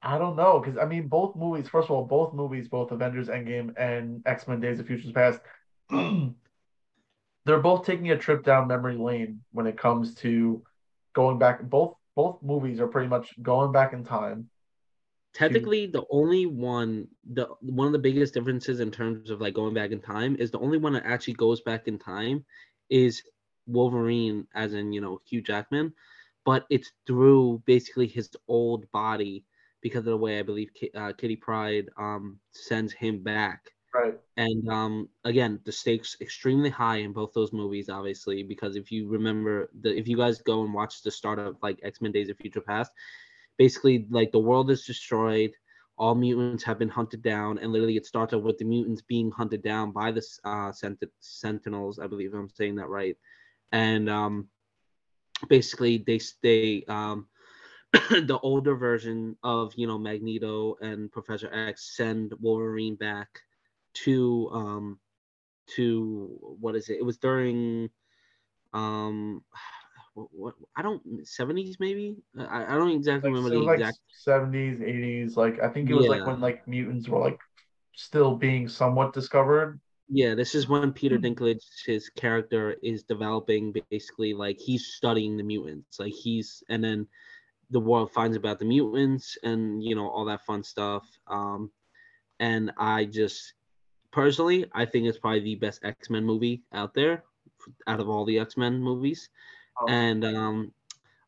Speaker 1: I don't know because I mean both movies. First of all, both movies, both Avengers Endgame and X Men Days of Futures Past, *clears throat* they're both taking a trip down memory lane when it comes to going back. Both both movies are pretty much going back in time.
Speaker 2: Technically the only one the one of the biggest differences in terms of like going back in time is the only one that actually goes back in time is Wolverine as in you know Hugh Jackman. But it's through basically his old body because of the way I believe uh, Kitty Pryde um sends him back
Speaker 1: right.
Speaker 2: And um again the stakes extremely high in both those movies obviously because if you remember the if you guys go and watch the start of like X-Men Days of Future Past basically like the world is destroyed all mutants have been hunted down and literally it starts off with the mutants being hunted down by the uh, sent- sentinels i believe i'm saying that right and um, basically they stay um, *coughs* the older version of you know magneto and professor x send wolverine back to um to what is it it was during um *sighs* what, I don't seventies maybe I, I don't exactly like, remember the
Speaker 1: like
Speaker 2: exact
Speaker 1: seventies eighties like I think it was yeah. like when like mutants were like still being somewhat discovered.
Speaker 2: Yeah, this is when Peter hmm. Dinklage his character is developing basically like he's studying the mutants like he's and then the world finds about the mutants and you know all that fun stuff um and I just personally I think it's probably the best X-Men movie out there out of all the X-Men movies Oh. and um,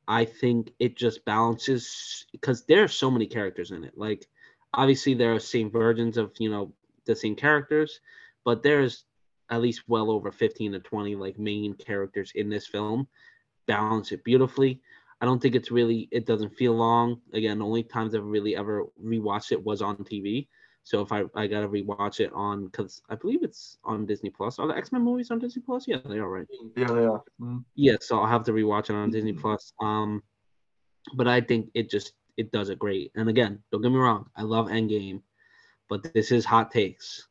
Speaker 2: I think it just balances because there are so many characters in it. Like, obviously, there are same versions of you know the same characters, but there's at least well over 15 to 20 like main characters in this film. Balance it beautifully. I don't think it's really it doesn't feel long. Again, the only times I've really ever rewatched it was on TV. So if I I gotta rewatch it on because I believe it's on Disney Plus. Are the X Men movies on Disney Plus? Yeah, they are right.
Speaker 1: Yeah, they are. Mm-hmm.
Speaker 2: Yeah, so I'll have to rewatch it on Disney Plus. Um, but I think it just it does it great. And again, don't get me wrong, I love Endgame, but this is hot takes.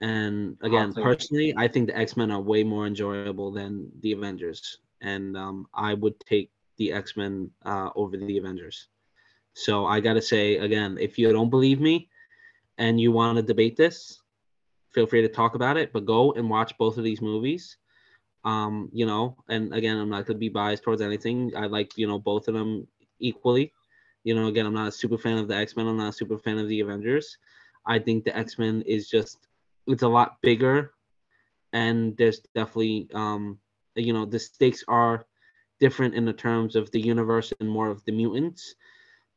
Speaker 2: And again, personally, I think the X Men are way more enjoyable than the Avengers, and um, I would take the X Men uh, over the Avengers. So I gotta say again, if you don't believe me, and you want to debate this, feel free to talk about it. But go and watch both of these movies. Um, you know, and again, I'm not gonna be biased towards anything. I like you know both of them equally. You know, again, I'm not a super fan of the X Men. I'm not a super fan of the Avengers. I think the X Men is just it's a lot bigger, and there's definitely um, you know the stakes are different in the terms of the universe and more of the mutants.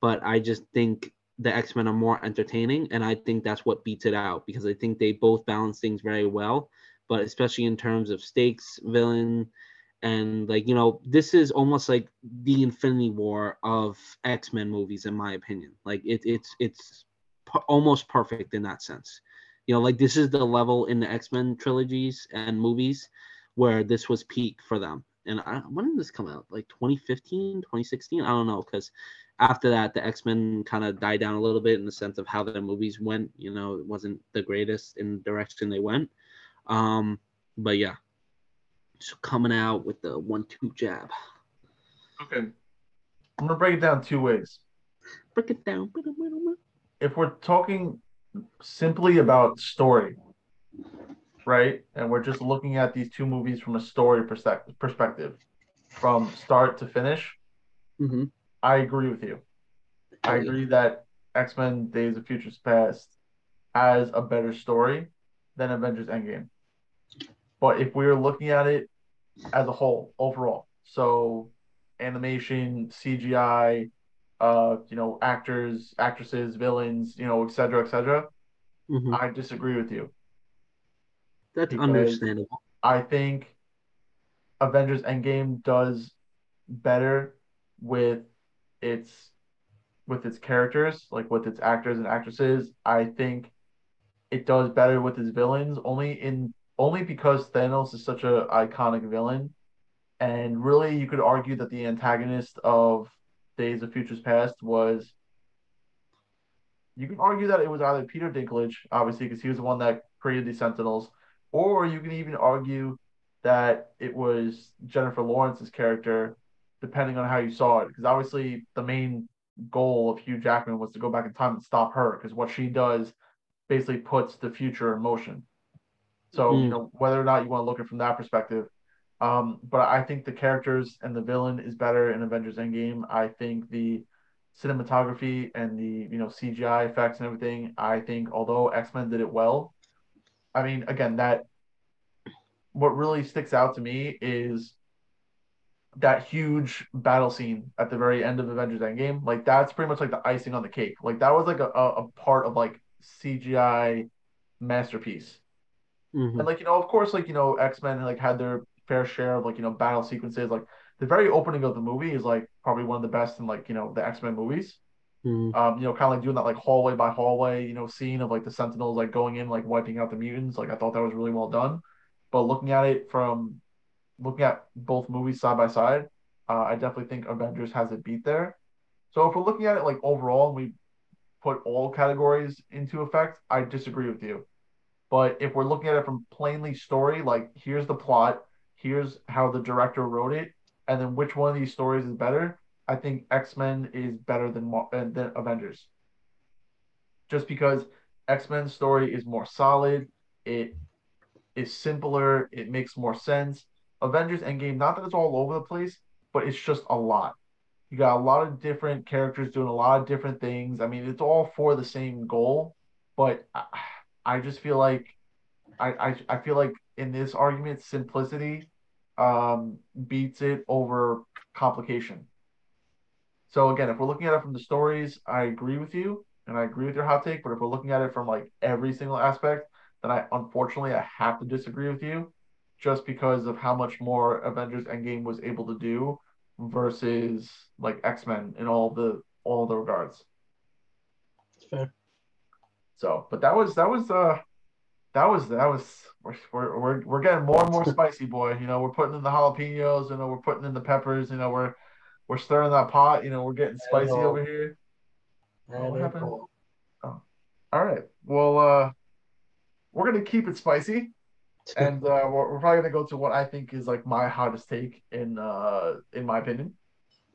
Speaker 2: But I just think the X Men are more entertaining, and I think that's what beats it out because I think they both balance things very well. But especially in terms of stakes, villain, and like you know, this is almost like the Infinity War of X Men movies, in my opinion. Like it, it's it's almost perfect in that sense. You know, like this is the level in the X Men trilogies and movies where this was peak for them. And I, when did this come out? Like 2015, 2016? I don't know because after that, the X Men kind of died down a little bit in the sense of how their movies went. You know, it wasn't the greatest in the direction they went. Um, but yeah, so coming out with the one-two jab.
Speaker 1: Okay, I'm gonna break it down two ways.
Speaker 2: Break it down.
Speaker 1: If we're talking simply about story, right, and we're just looking at these two movies from a story perspective, from start to finish.
Speaker 2: Mm-hmm.
Speaker 1: I agree with you. I agree that X Men Days of Futures Past has a better story than Avengers Endgame. But if we are looking at it as a whole, overall, so animation, CGI, uh, you know, actors, actresses, villains, you know, et cetera, et cetera, mm-hmm. I disagree with you.
Speaker 2: That's understandable.
Speaker 1: I think Avengers Endgame does better with its with its characters, like with its actors and actresses. I think it does better with its villains only in only because Thanos is such a iconic villain. And really you could argue that the antagonist of Days of Futures Past was you can argue that it was either Peter Dinklage, obviously, because he was the one that created the Sentinels, or you can even argue that it was Jennifer Lawrence's character depending on how you saw it. Because obviously, the main goal of Hugh Jackman was to go back in time and stop her, because what she does basically puts the future in motion. So, mm. you know, whether or not you want to look at it from that perspective. Um, but I think the characters and the villain is better in Avengers Endgame. I think the cinematography and the you know CGI effects and everything. I think although X Men did it well, I mean again that what really sticks out to me is that huge battle scene at the very end of Avengers Endgame, like that's pretty much like the icing on the cake. Like that was like a, a, part of like CGI masterpiece. Mm-hmm. And like, you know, of course, like, you know, X-Men like had their fair share of like, you know, battle sequences. Like the very opening of the movie is like probably one of the best in like, you know, the X-Men movies. Mm-hmm. Um, you know, kind of like doing that like hallway by hallway, you know, scene of like the Sentinels like going in, like wiping out the mutants. Like I thought that was really well done. But looking at it from looking at both movies side by side, uh, I definitely think Avengers has a beat there. So if we're looking at it like overall, and we put all categories into effect, I disagree with you. But if we're looking at it from plainly story, like here's the plot, here's how the director wrote it, and then which one of these stories is better, I think X Men is better than than Avengers. Just because X Men's story is more solid, it is simpler, it makes more sense. Avengers Endgame, not that it's all over the place, but it's just a lot. You got a lot of different characters doing a lot of different things. I mean, it's all for the same goal, but I, I just feel like I, I I feel like in this argument, simplicity um, beats it over complication. So again, if we're looking at it from the stories, I agree with you, and I agree with your hot take. But if we're looking at it from like every single aspect, then I unfortunately I have to disagree with you just because of how much more Avengers Endgame was able to do versus like X Men in all the all the regards.
Speaker 3: Fair.
Speaker 1: So, but that was that was uh that was that was we're we're we're getting more and more spicy, boy. You know, we're putting in the jalapenos. You know, we're putting in the peppers. You know, we're we're stirring that pot. You know, we're getting spicy over here. Oh, what happened? Oh. All right. Well, uh, we're gonna keep it spicy, *laughs* and uh, we're, we're probably gonna go to what I think is like my hottest take in uh in my opinion.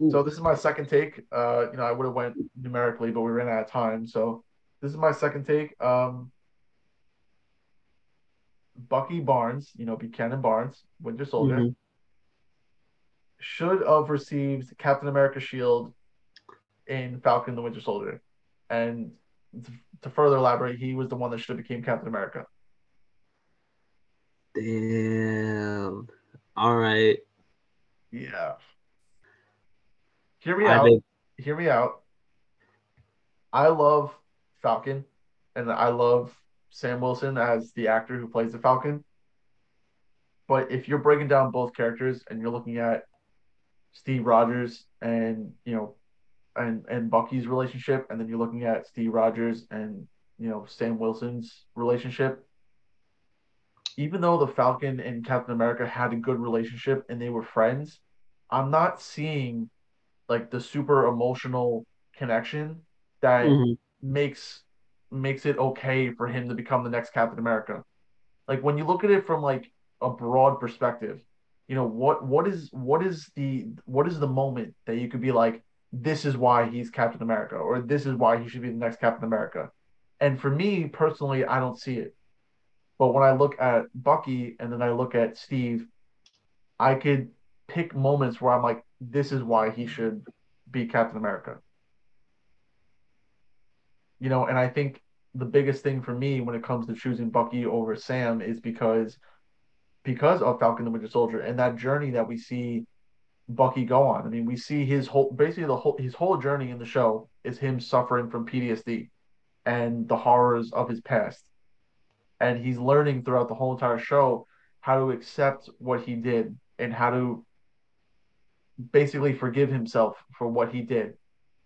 Speaker 1: Ooh. So this is my second take. Uh, you know, I would have went numerically, but we ran out of time. So this is my second take. Um, Bucky Barnes, you know, Buchanan Barnes, Winter Soldier, mm-hmm. should have received Captain America shield in Falcon the Winter Soldier. And to, to further elaborate, he was the one that should have became Captain America.
Speaker 2: Damn. All right.
Speaker 1: Yeah. Hear me I out. Think... Hear me out. I love Falcon and I love Sam Wilson as the actor who plays the Falcon. But if you're breaking down both characters and you're looking at Steve Rogers and you know and and Bucky's relationship, and then you're looking at Steve Rogers and you know Sam Wilson's relationship. Even though the Falcon and Captain America had a good relationship and they were friends, I'm not seeing like the super emotional connection that mm-hmm. makes makes it okay for him to become the next Captain America. Like when you look at it from like a broad perspective, you know, what what is what is the what is the moment that you could be like, this is why he's Captain America, or this is why he should be the next Captain America. And for me personally, I don't see it. But when I look at Bucky and then I look at Steve, I could pick moments where I'm like, this is why he should be Captain America. You know, and I think the biggest thing for me when it comes to choosing Bucky over Sam is because because of Falcon the Winter Soldier and that journey that we see Bucky go on. I mean, we see his whole basically the whole his whole journey in the show is him suffering from PTSD and the horrors of his past. And he's learning throughout the whole entire show how to accept what he did and how to basically forgive himself for what he did.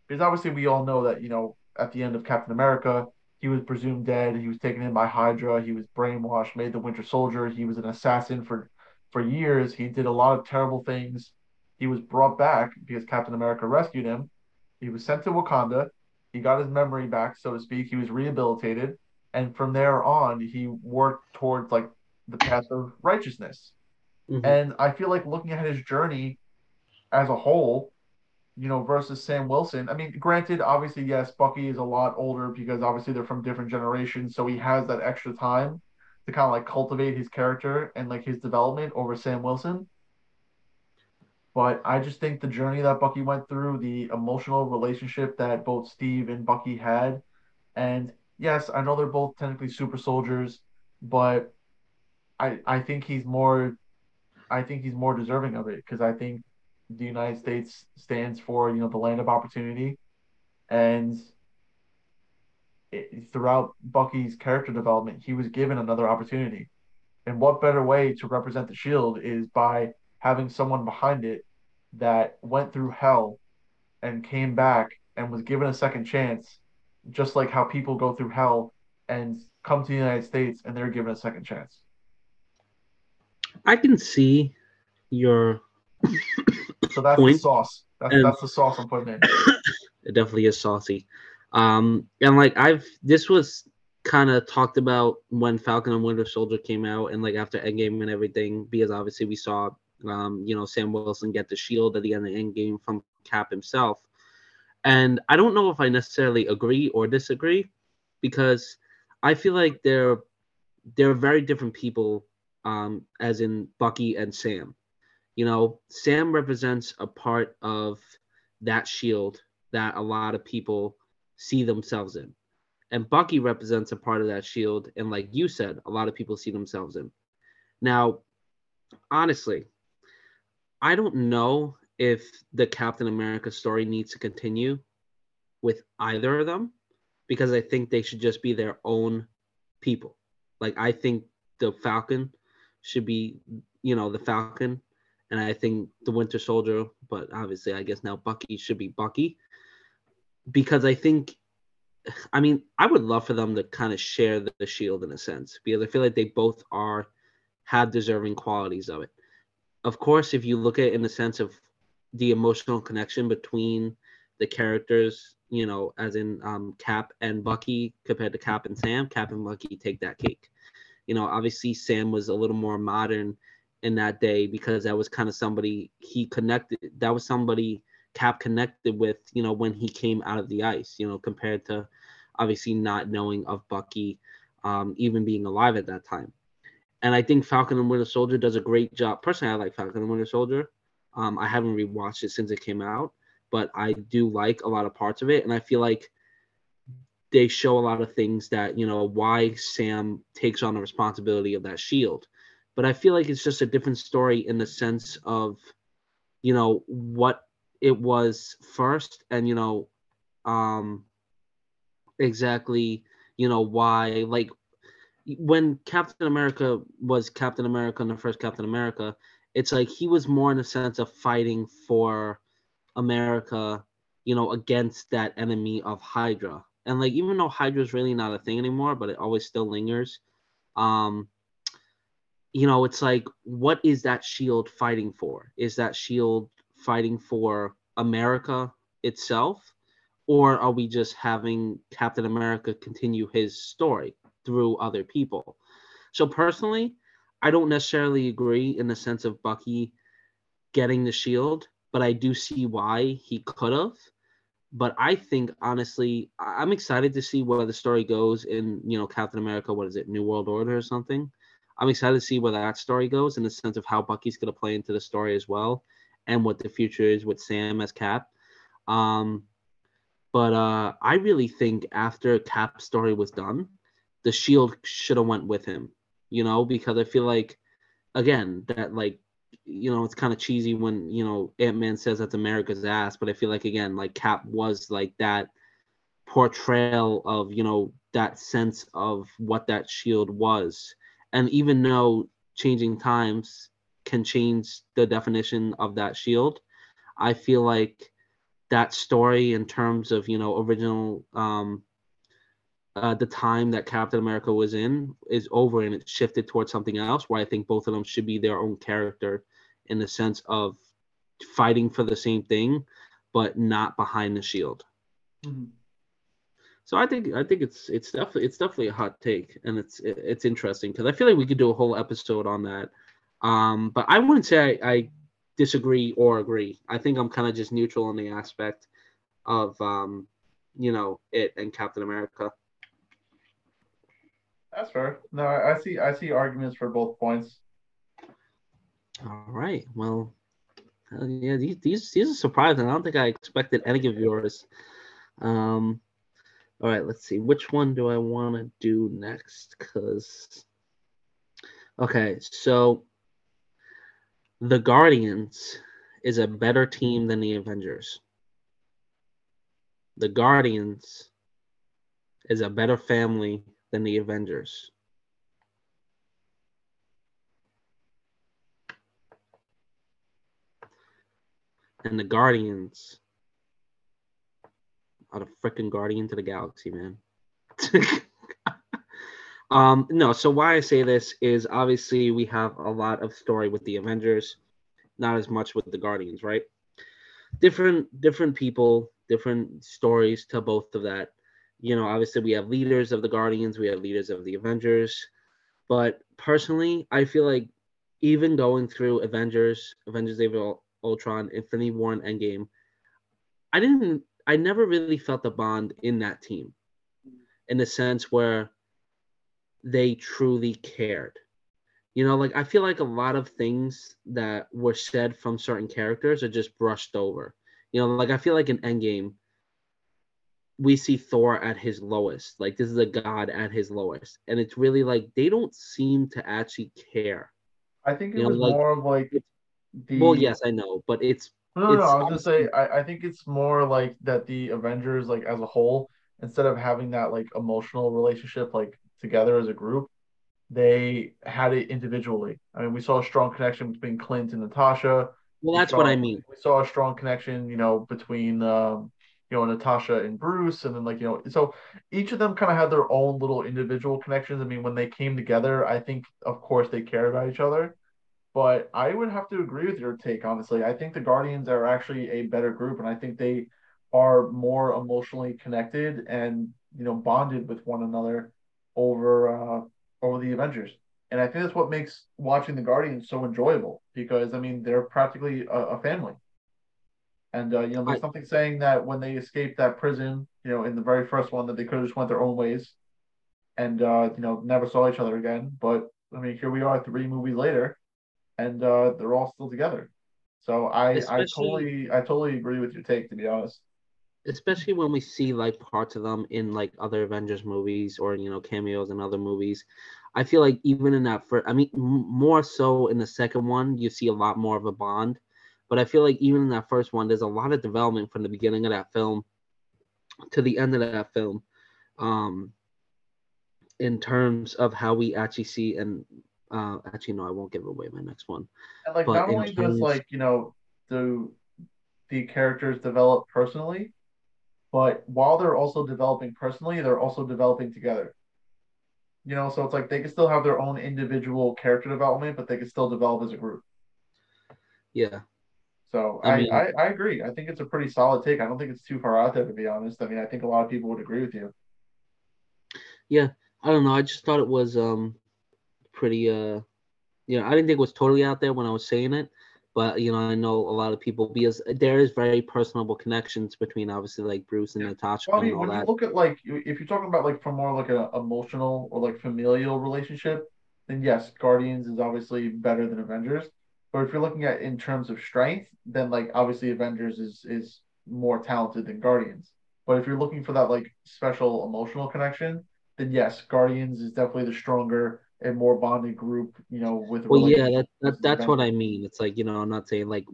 Speaker 1: Because obviously we all know that, you know, at the end of Captain America, he was presumed dead. He was taken in by Hydra. He was brainwashed, made the Winter Soldier. He was an assassin for for years. He did a lot of terrible things. He was brought back because Captain America rescued him. He was sent to Wakanda. He got his memory back, so to speak. He was rehabilitated, and from there on, he worked towards like the path of righteousness. Mm-hmm. And I feel like looking at his journey as a whole, you know, versus Sam Wilson. I mean, granted, obviously, yes, Bucky is a lot older because obviously they're from different generations, so he has that extra time to kind of like cultivate his character and like his development over Sam Wilson. But I just think the journey that Bucky went through, the emotional relationship that both Steve and Bucky had, and yes, I know they're both technically super soldiers, but I I think he's more I think he's more deserving of it because I think the United States stands for, you know, the land of opportunity. And it, throughout Bucky's character development, he was given another opportunity. And what better way to represent the shield is by having someone behind it that went through hell and came back and was given a second chance, just like how people go through hell and come to the United States and they're given a second chance.
Speaker 2: I can see your
Speaker 1: so that's point. the sauce. That's, and that's the sauce I'm putting in. *coughs*
Speaker 2: it definitely is saucy. Um, and like I've this was kind of talked about when Falcon and Winter Soldier came out, and like after Endgame and everything, because obviously we saw, um, you know, Sam Wilson get the shield at the end of Endgame from Cap himself. And I don't know if I necessarily agree or disagree, because I feel like they're they're very different people, um, as in Bucky and Sam you know, Sam represents a part of that shield that a lot of people see themselves in. And Bucky represents a part of that shield. And like you said, a lot of people see themselves in. Now, honestly, I don't know if the Captain America story needs to continue with either of them because I think they should just be their own people. Like, I think the Falcon should be, you know, the Falcon and I think the Winter Soldier, but obviously I guess now Bucky should be Bucky because I think I mean, I would love for them to kind of share the, shield in a sense because I feel like they both are have deserving qualities of it. Of course, if you look at it in the sense of the emotional connection between the characters, you know, as in um, Cap and Bucky compared to Cap and Sam, Cap and Bucky take that cake. You know, obviously Sam was a little more modern in that day because that was kind of somebody he connected. That was somebody Cap connected with, you know, when he came out of the ice. You know, compared to obviously not knowing of Bucky um, even being alive at that time. And I think Falcon and Winter Soldier does a great job. Personally, I like Falcon and Winter Soldier. Um, I haven't rewatched it since it came out, but I do like a lot of parts of it, and I feel like they show a lot of things that you know why Sam takes on the responsibility of that shield. But I feel like it's just a different story in the sense of, you know, what it was first, and you know, um, exactly, you know, why like when Captain America was Captain America and the first Captain America, it's like he was more in a sense of fighting for America, you know, against that enemy of Hydra. And like even though Hydra is really not a thing anymore, but it always still lingers. Um, you know, it's like what is that shield fighting for? Is that shield fighting for America itself? Or are we just having Captain America continue his story through other people? So personally, I don't necessarily agree in the sense of Bucky getting the shield, but I do see why he could have. But I think honestly, I'm excited to see where the story goes in, you know, Captain America. What is it, New World Order or something? I'm excited to see where that story goes in the sense of how Bucky's to play into the story as well, and what the future is with Sam as Cap. Um, but uh, I really think after Cap's story was done, the Shield should have went with him you know, because I feel like, again, that like, you know, it's kind of cheesy when, you know, Ant Man says that's America's ass, but I feel like, again, like Cap was like that portrayal of, you know, that sense of what that shield was. And even though changing times can change the definition of that shield, I feel like that story in terms of, you know, original um, uh, the time that Captain America was in is over and it's shifted towards something else where I think both of them should be their own character in the sense of fighting for the same thing but not behind the shield. Mm-hmm. So I think I think it's it's definitely it's definitely a hot take and it's it's interesting because I feel like we could do a whole episode on that. Um, but I wouldn't say I, I disagree or agree. I think I'm kind of just neutral on the aspect of um, you know it and Captain America.
Speaker 1: That's fair. No, I, see. I see arguments for both points.
Speaker 2: All right. Well, yeah, these these these are surprising. I don't think I expected any of yours. Um, all right. Let's see. Which one do I want to do next? Cause okay, so the Guardians is a better team than the Avengers. The Guardians is a better family than the Avengers. And the Guardians are the freaking Guardians to the Galaxy, man. *laughs* um, no, so why I say this is obviously we have a lot of story with the Avengers, not as much with the Guardians, right? Different different people, different stories to both of that you know, obviously we have leaders of the Guardians, we have leaders of the Avengers. But personally, I feel like even going through Avengers, Avengers Age of Ultron, Infinity War, and Endgame, I didn't, I never really felt the bond in that team in the sense where they truly cared. You know, like I feel like a lot of things that were said from certain characters are just brushed over. You know, like I feel like in Endgame, we see Thor at his lowest. Like this is a god at his lowest, and it's really like they don't seem to actually care.
Speaker 1: I think it you was know, like, more of like
Speaker 2: the. Well, yes, I know, but it's.
Speaker 1: No, no, no. I was gonna say I, I think it's more like that the Avengers, like as a whole, instead of having that like emotional relationship like together as a group, they had it individually. I mean, we saw a strong connection between Clint and Natasha.
Speaker 2: Well, that's
Speaker 1: saw,
Speaker 2: what I mean.
Speaker 1: We saw a strong connection, you know, between um, you know Natasha and Bruce, and then like you know, so each of them kind of had their own little individual connections. I mean, when they came together, I think of course they cared about each other. But I would have to agree with your take, honestly. I think the Guardians are actually a better group, and I think they are more emotionally connected and you know bonded with one another over uh, over the Avengers. And I think that's what makes watching the Guardians so enjoyable because I mean they're practically a, a family. And uh, you know, there's something saying that when they escaped that prison, you know, in the very first one, that they could have just went their own ways, and uh, you know, never saw each other again. But I mean, here we are, three movies later, and uh, they're all still together. So I, I totally, I totally agree with your take, to be honest.
Speaker 2: Especially when we see like parts of them in like other Avengers movies or you know cameos in other movies. I feel like even in that first, I mean, m- more so in the second one, you see a lot more of a bond but I feel like even in that first one, there's a lot of development from the beginning of that film to the end of that film, um, in terms of how we actually see and uh, actually no, I won't give away my next one.
Speaker 1: And like but not only terms... does like you know the the characters develop personally, but while they're also developing personally, they're also developing together. You know, so it's like they can still have their own individual character development, but they can still develop as a group.
Speaker 2: Yeah,
Speaker 1: so I, I, mean, I, I, agree. I think it's a pretty solid take. I don't think it's too far out there to be honest. I mean, I think a lot of people would agree with you.
Speaker 2: Yeah, I don't know. I just thought it was um pretty uh you know, I didn't think it was totally out there when I was saying it, but you know, I know a lot of people because there is very personable connections between obviously like Bruce and yeah. Natasha.
Speaker 1: Well, I mean, when that. you look at like if you're talking about like from more like an emotional or like familial relationship, then yes, Guardians is obviously better than Avengers. But if you're looking at in terms of strength, then like obviously Avengers is is more talented than Guardians. But if you're looking for that like special emotional connection, then yes, Guardians is definitely the stronger and more bonded group. You know, with
Speaker 2: well, yeah, that, that that's what I mean. It's like you know, I'm not saying like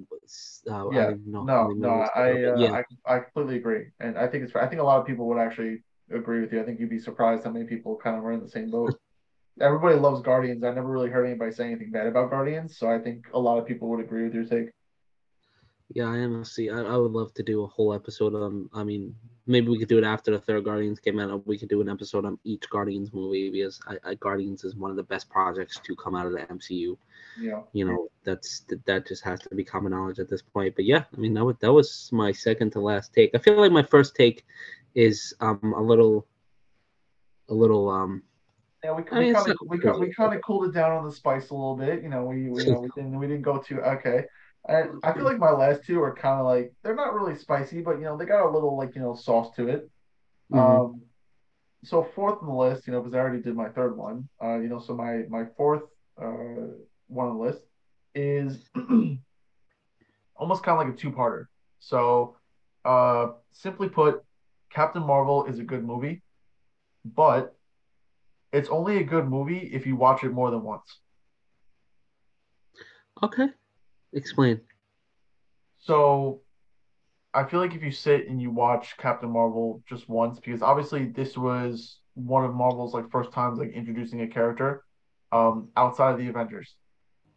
Speaker 1: uh, yeah, no, no, I uh, yeah. I I completely agree, and I think it's I think a lot of people would actually agree with you. I think you'd be surprised how many people kind of were in the same boat everybody loves Guardians. I never really heard anybody say anything bad about Guardians, so I think a lot of people would agree with your take.
Speaker 2: Yeah, I honestly, I, I would love to do a whole episode on. I mean, maybe we could do it after the third Guardians came out. We could do an episode on each Guardians movie because I, I, Guardians is one of the best projects to come out of the MCU.
Speaker 1: Yeah,
Speaker 2: you know that's that just has to be common knowledge at this point. But yeah, I mean that was that was my second to last take. I feel like my first take is um a little, a little um
Speaker 1: yeah, we, we kind of we, we kind of cooled it down on the spice a little bit. You know, we, we you know we didn't we didn't go too okay. And I feel like my last two are kind of like they're not really spicy, but you know they got a little like you know sauce to it. Mm-hmm. Um, so fourth on the list, you know, because I already did my third one. Uh, you know, so my my fourth uh one on the list is *clears throat* almost kind of like a two-parter. So, uh, simply put, Captain Marvel is a good movie, but it's only a good movie if you watch it more than once.
Speaker 2: Okay. Explain.
Speaker 1: So I feel like if you sit and you watch Captain Marvel just once, because obviously this was one of Marvel's like first times like introducing a character um outside of the Avengers.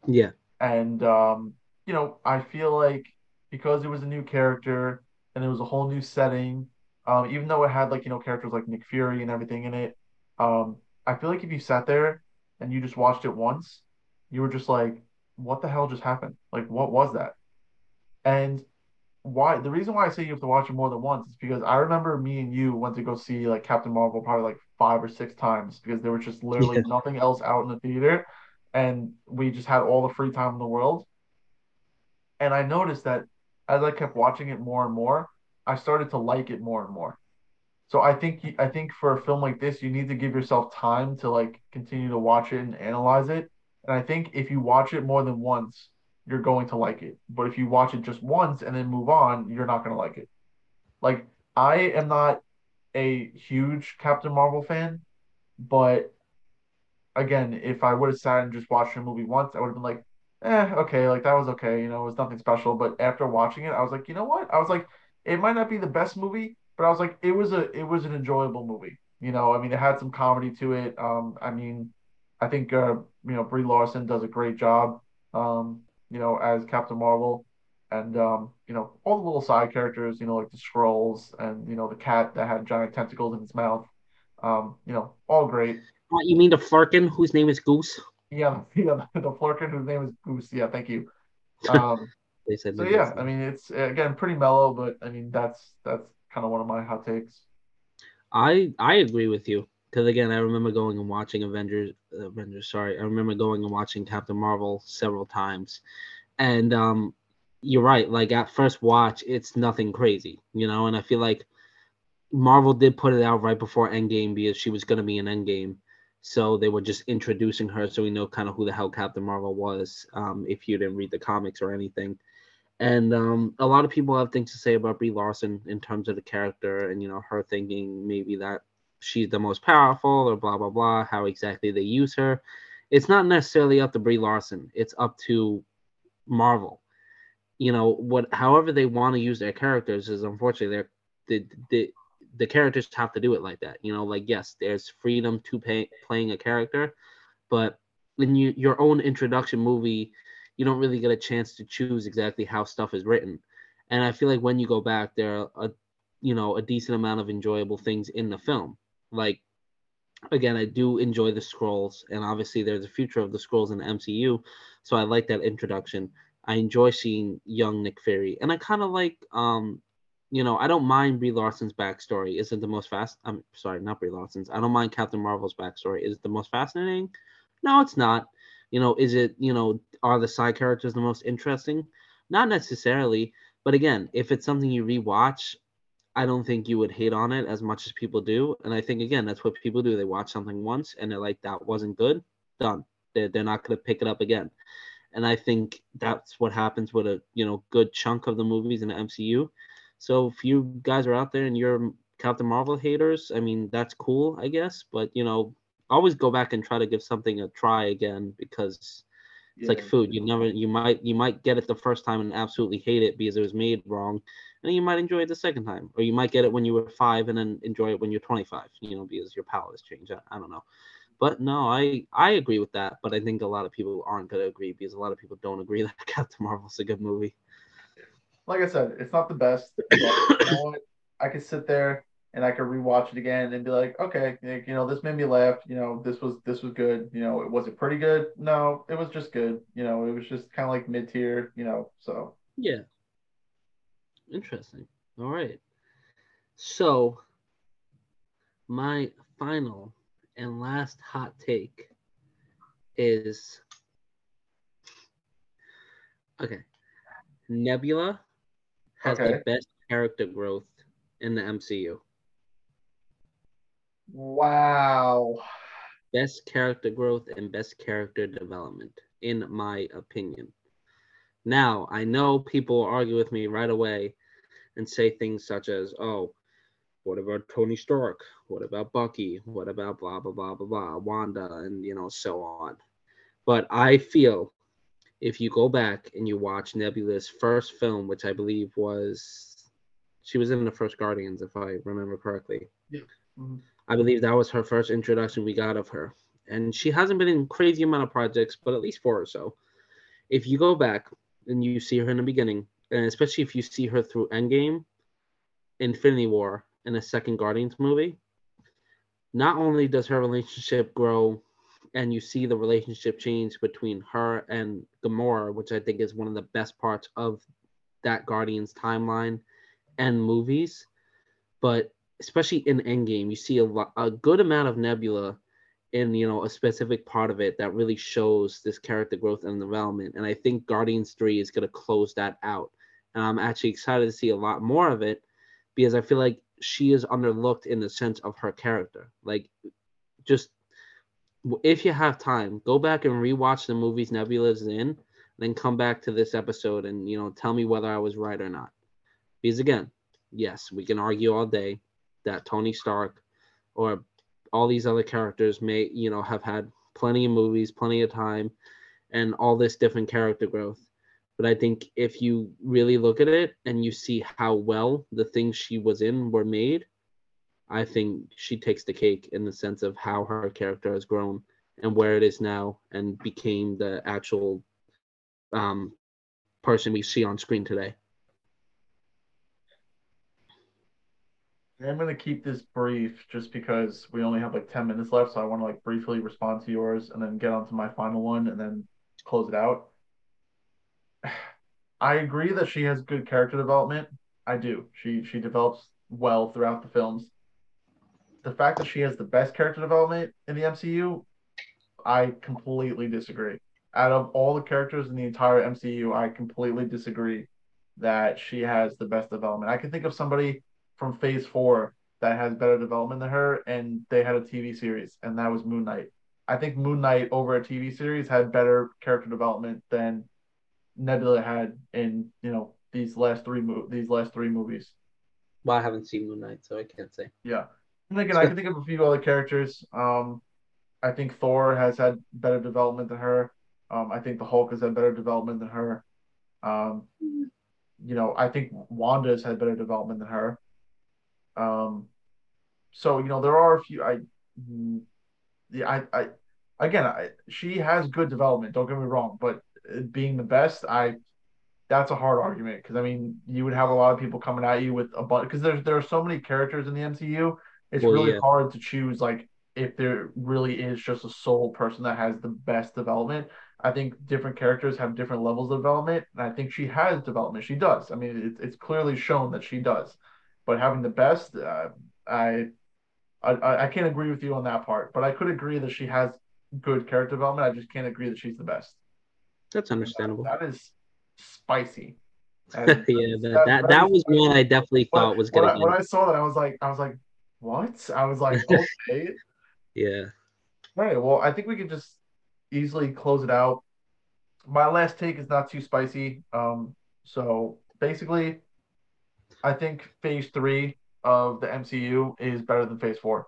Speaker 2: Yeah.
Speaker 1: And um, you know, I feel like because it was a new character and it was a whole new setting, um, even though it had like, you know, characters like Nick Fury and everything in it, um, I feel like if you sat there and you just watched it once, you were just like, what the hell just happened? Like, what was that? And why the reason why I say you have to watch it more than once is because I remember me and you went to go see like Captain Marvel probably like five or six times because there was just literally yeah. nothing else out in the theater and we just had all the free time in the world. And I noticed that as I kept watching it more and more, I started to like it more and more. So I think I think for a film like this, you need to give yourself time to like continue to watch it and analyze it. And I think if you watch it more than once, you're going to like it. But if you watch it just once and then move on, you're not going to like it. Like I am not a huge Captain Marvel fan, but again, if I would have sat and just watched the movie once, I would have been like, eh, okay, like that was okay, you know, it was nothing special. But after watching it, I was like, you know what? I was like, it might not be the best movie, but I was like, it was a it was an enjoyable movie. You know, I mean, it had some comedy to it. Um, I mean, I think uh, you know Brie Larson does a great job. Um, you know, as Captain Marvel, and um, you know all the little side characters, you know like the Skrulls and you know the cat that had giant tentacles in its mouth. Um, you know, all great.
Speaker 2: What, you mean the Flerken whose name is Goose?
Speaker 1: Yeah, *laughs* yeah, the Flerken whose name is Goose. Yeah, thank you. Um, *laughs* they said so. Yeah, I mean it's again pretty mellow, but I mean that's that's kind of one of my hot takes.
Speaker 2: I I agree with you because again, I remember going and watching Avengers. Avengers, sorry, I remember going and watching Captain Marvel several times, and um, you're right. Like at first watch, it's nothing crazy, you know. And I feel like Marvel did put it out right before Endgame because she was going to be in Endgame, so they were just introducing her so we know kind of who the hell Captain Marvel was. Um, if you didn't read the comics or anything, and um, a lot of people have things to say about Brie Larson in terms of the character and you know her thinking maybe that she's the most powerful or blah blah blah. How exactly they use her, it's not necessarily up to Brie Larson. It's up to Marvel. You know what? However they want to use their characters is unfortunately they're the the the characters have to do it like that. You know, like yes, there's freedom to pay, playing a character, but in you, your own introduction movie you don't really get a chance to choose exactly how stuff is written. And I feel like when you go back, there are a you know a decent amount of enjoyable things in the film. Like again, I do enjoy the Skrulls, and obviously there's a future of the Skrulls in the MCU, so I like that introduction. I enjoy seeing young Nick Fury, and I kind of like um you know, I don't mind Brie Larson's backstory. Isn't the most fast? I'm sorry, not Brie Larson's. I don't mind Captain Marvel's backstory. Is it the most fascinating? No, it's not. You know, is it, you know, are the side characters the most interesting? Not necessarily. But again, if it's something you rewatch, I don't think you would hate on it as much as people do. And I think, again, that's what people do. They watch something once and they're like, that wasn't good. Done. They're, they're not going to pick it up again. And I think that's what happens with a, you know, good chunk of the movies in the MCU. So if you guys are out there and you're Captain Marvel haters, I mean, that's cool, I guess. But, you know, always go back and try to give something a try again because it's yeah. like food. You never you might you might get it the first time and absolutely hate it because it was made wrong. And you might enjoy it the second time. Or you might get it when you were five and then enjoy it when you're 25, you know, because your palate has changed. I, I don't know. But no, I I agree with that. But I think a lot of people aren't gonna agree because a lot of people don't agree *laughs* that Captain Marvel's a good movie.
Speaker 1: Like I said, it's not the best. But you know I could sit there and I could rewatch it again and be like, okay, you know, this made me laugh. You know, this was this was good. You know, it was it pretty good? No, it was just good. You know, it was just kind of like mid tier. You know, so
Speaker 2: yeah, interesting. All right, so my final and last hot take is okay. Nebula has okay. the best character growth in the MCU.
Speaker 1: Wow.
Speaker 2: Best character growth and best character development, in my opinion. Now, I know people argue with me right away and say things such as, oh, what about Tony Stark? What about Bucky? What about blah, blah, blah, blah, blah, Wanda, and, you know, so on. But I feel if you go back and you watch Nebula's first film, which I believe was, she was in the first Guardians, if I remember correctly. Yeah. Mm-hmm. I believe that was her first introduction we got of her. And she hasn't been in crazy amount of projects, but at least four or so. If you go back and you see her in the beginning, and especially if you see her through Endgame, Infinity War, and a second Guardians movie, not only does her relationship grow and you see the relationship change between her and Gamora, which I think is one of the best parts of that Guardians timeline and movies, but especially in Endgame, you see a, lot, a good amount of Nebula in you know a specific part of it that really shows this character growth and development. And I think Guardians Three is going to close that out. And I'm actually excited to see a lot more of it because I feel like she is underlooked in the sense of her character. Like, just if you have time, go back and rewatch the movies Nebula's in, then come back to this episode and you know tell me whether I was right or not. Because again, yes, we can argue all day that Tony Stark or all these other characters may, you know, have had plenty of movies, plenty of time, and all this different character growth. But I think if you really look at it and you see how well the things she was in were made, I think she takes the cake in the sense of how her character has grown and where it is now and became the actual um, person we see on screen today.
Speaker 1: I'm gonna keep this brief just because we only have like 10 minutes left, so I want to like briefly respond to yours and then get on to my final one and then close it out. *sighs* I agree that she has good character development. I do. She she develops well throughout the films. The fact that she has the best character development in the MCU, I completely disagree. Out of all the characters in the entire MCU, I completely disagree that she has the best development. I can think of somebody from Phase Four that has better development than her, and they had a TV series, and that was Moon Knight. I think Moon Knight over a TV series had better character development than Nebula had in you know these last three mo- these last three movies.
Speaker 2: Well, I haven't seen Moon Knight, so I can't say.
Speaker 1: Yeah, and again, I can think of a few other characters. Um, I think Thor has had better development than her. Um, I think the Hulk has had better development than her. Um, you know, I think Wanda's had better development than her. Um, so you know there are a few. I, yeah, I, I, again, I, she has good development. Don't get me wrong, but being the best, I, that's a hard argument because I mean you would have a lot of people coming at you with a bunch because there's there are so many characters in the MCU. It's well, really yeah. hard to choose like if there really is just a sole person that has the best development. I think different characters have different levels of development, and I think she has development. She does. I mean, it's it's clearly shown that she does but having the best, uh, I, I I can't agree with you on that part. But I could agree that she has good character development. I just can't agree that she's the best.
Speaker 2: That's understandable.
Speaker 1: that, that is spicy. *laughs*
Speaker 2: Yeah, that that, that, was one I definitely thought was gonna.
Speaker 1: When I, when I, saw that, I was like, I was like, what? I was like, *laughs* okay.
Speaker 2: yeah.
Speaker 1: All right. Well, I think we can just easily close it out. My last take is not too spicy. Um, so basically, I think phase three of the MCU is better than phase four.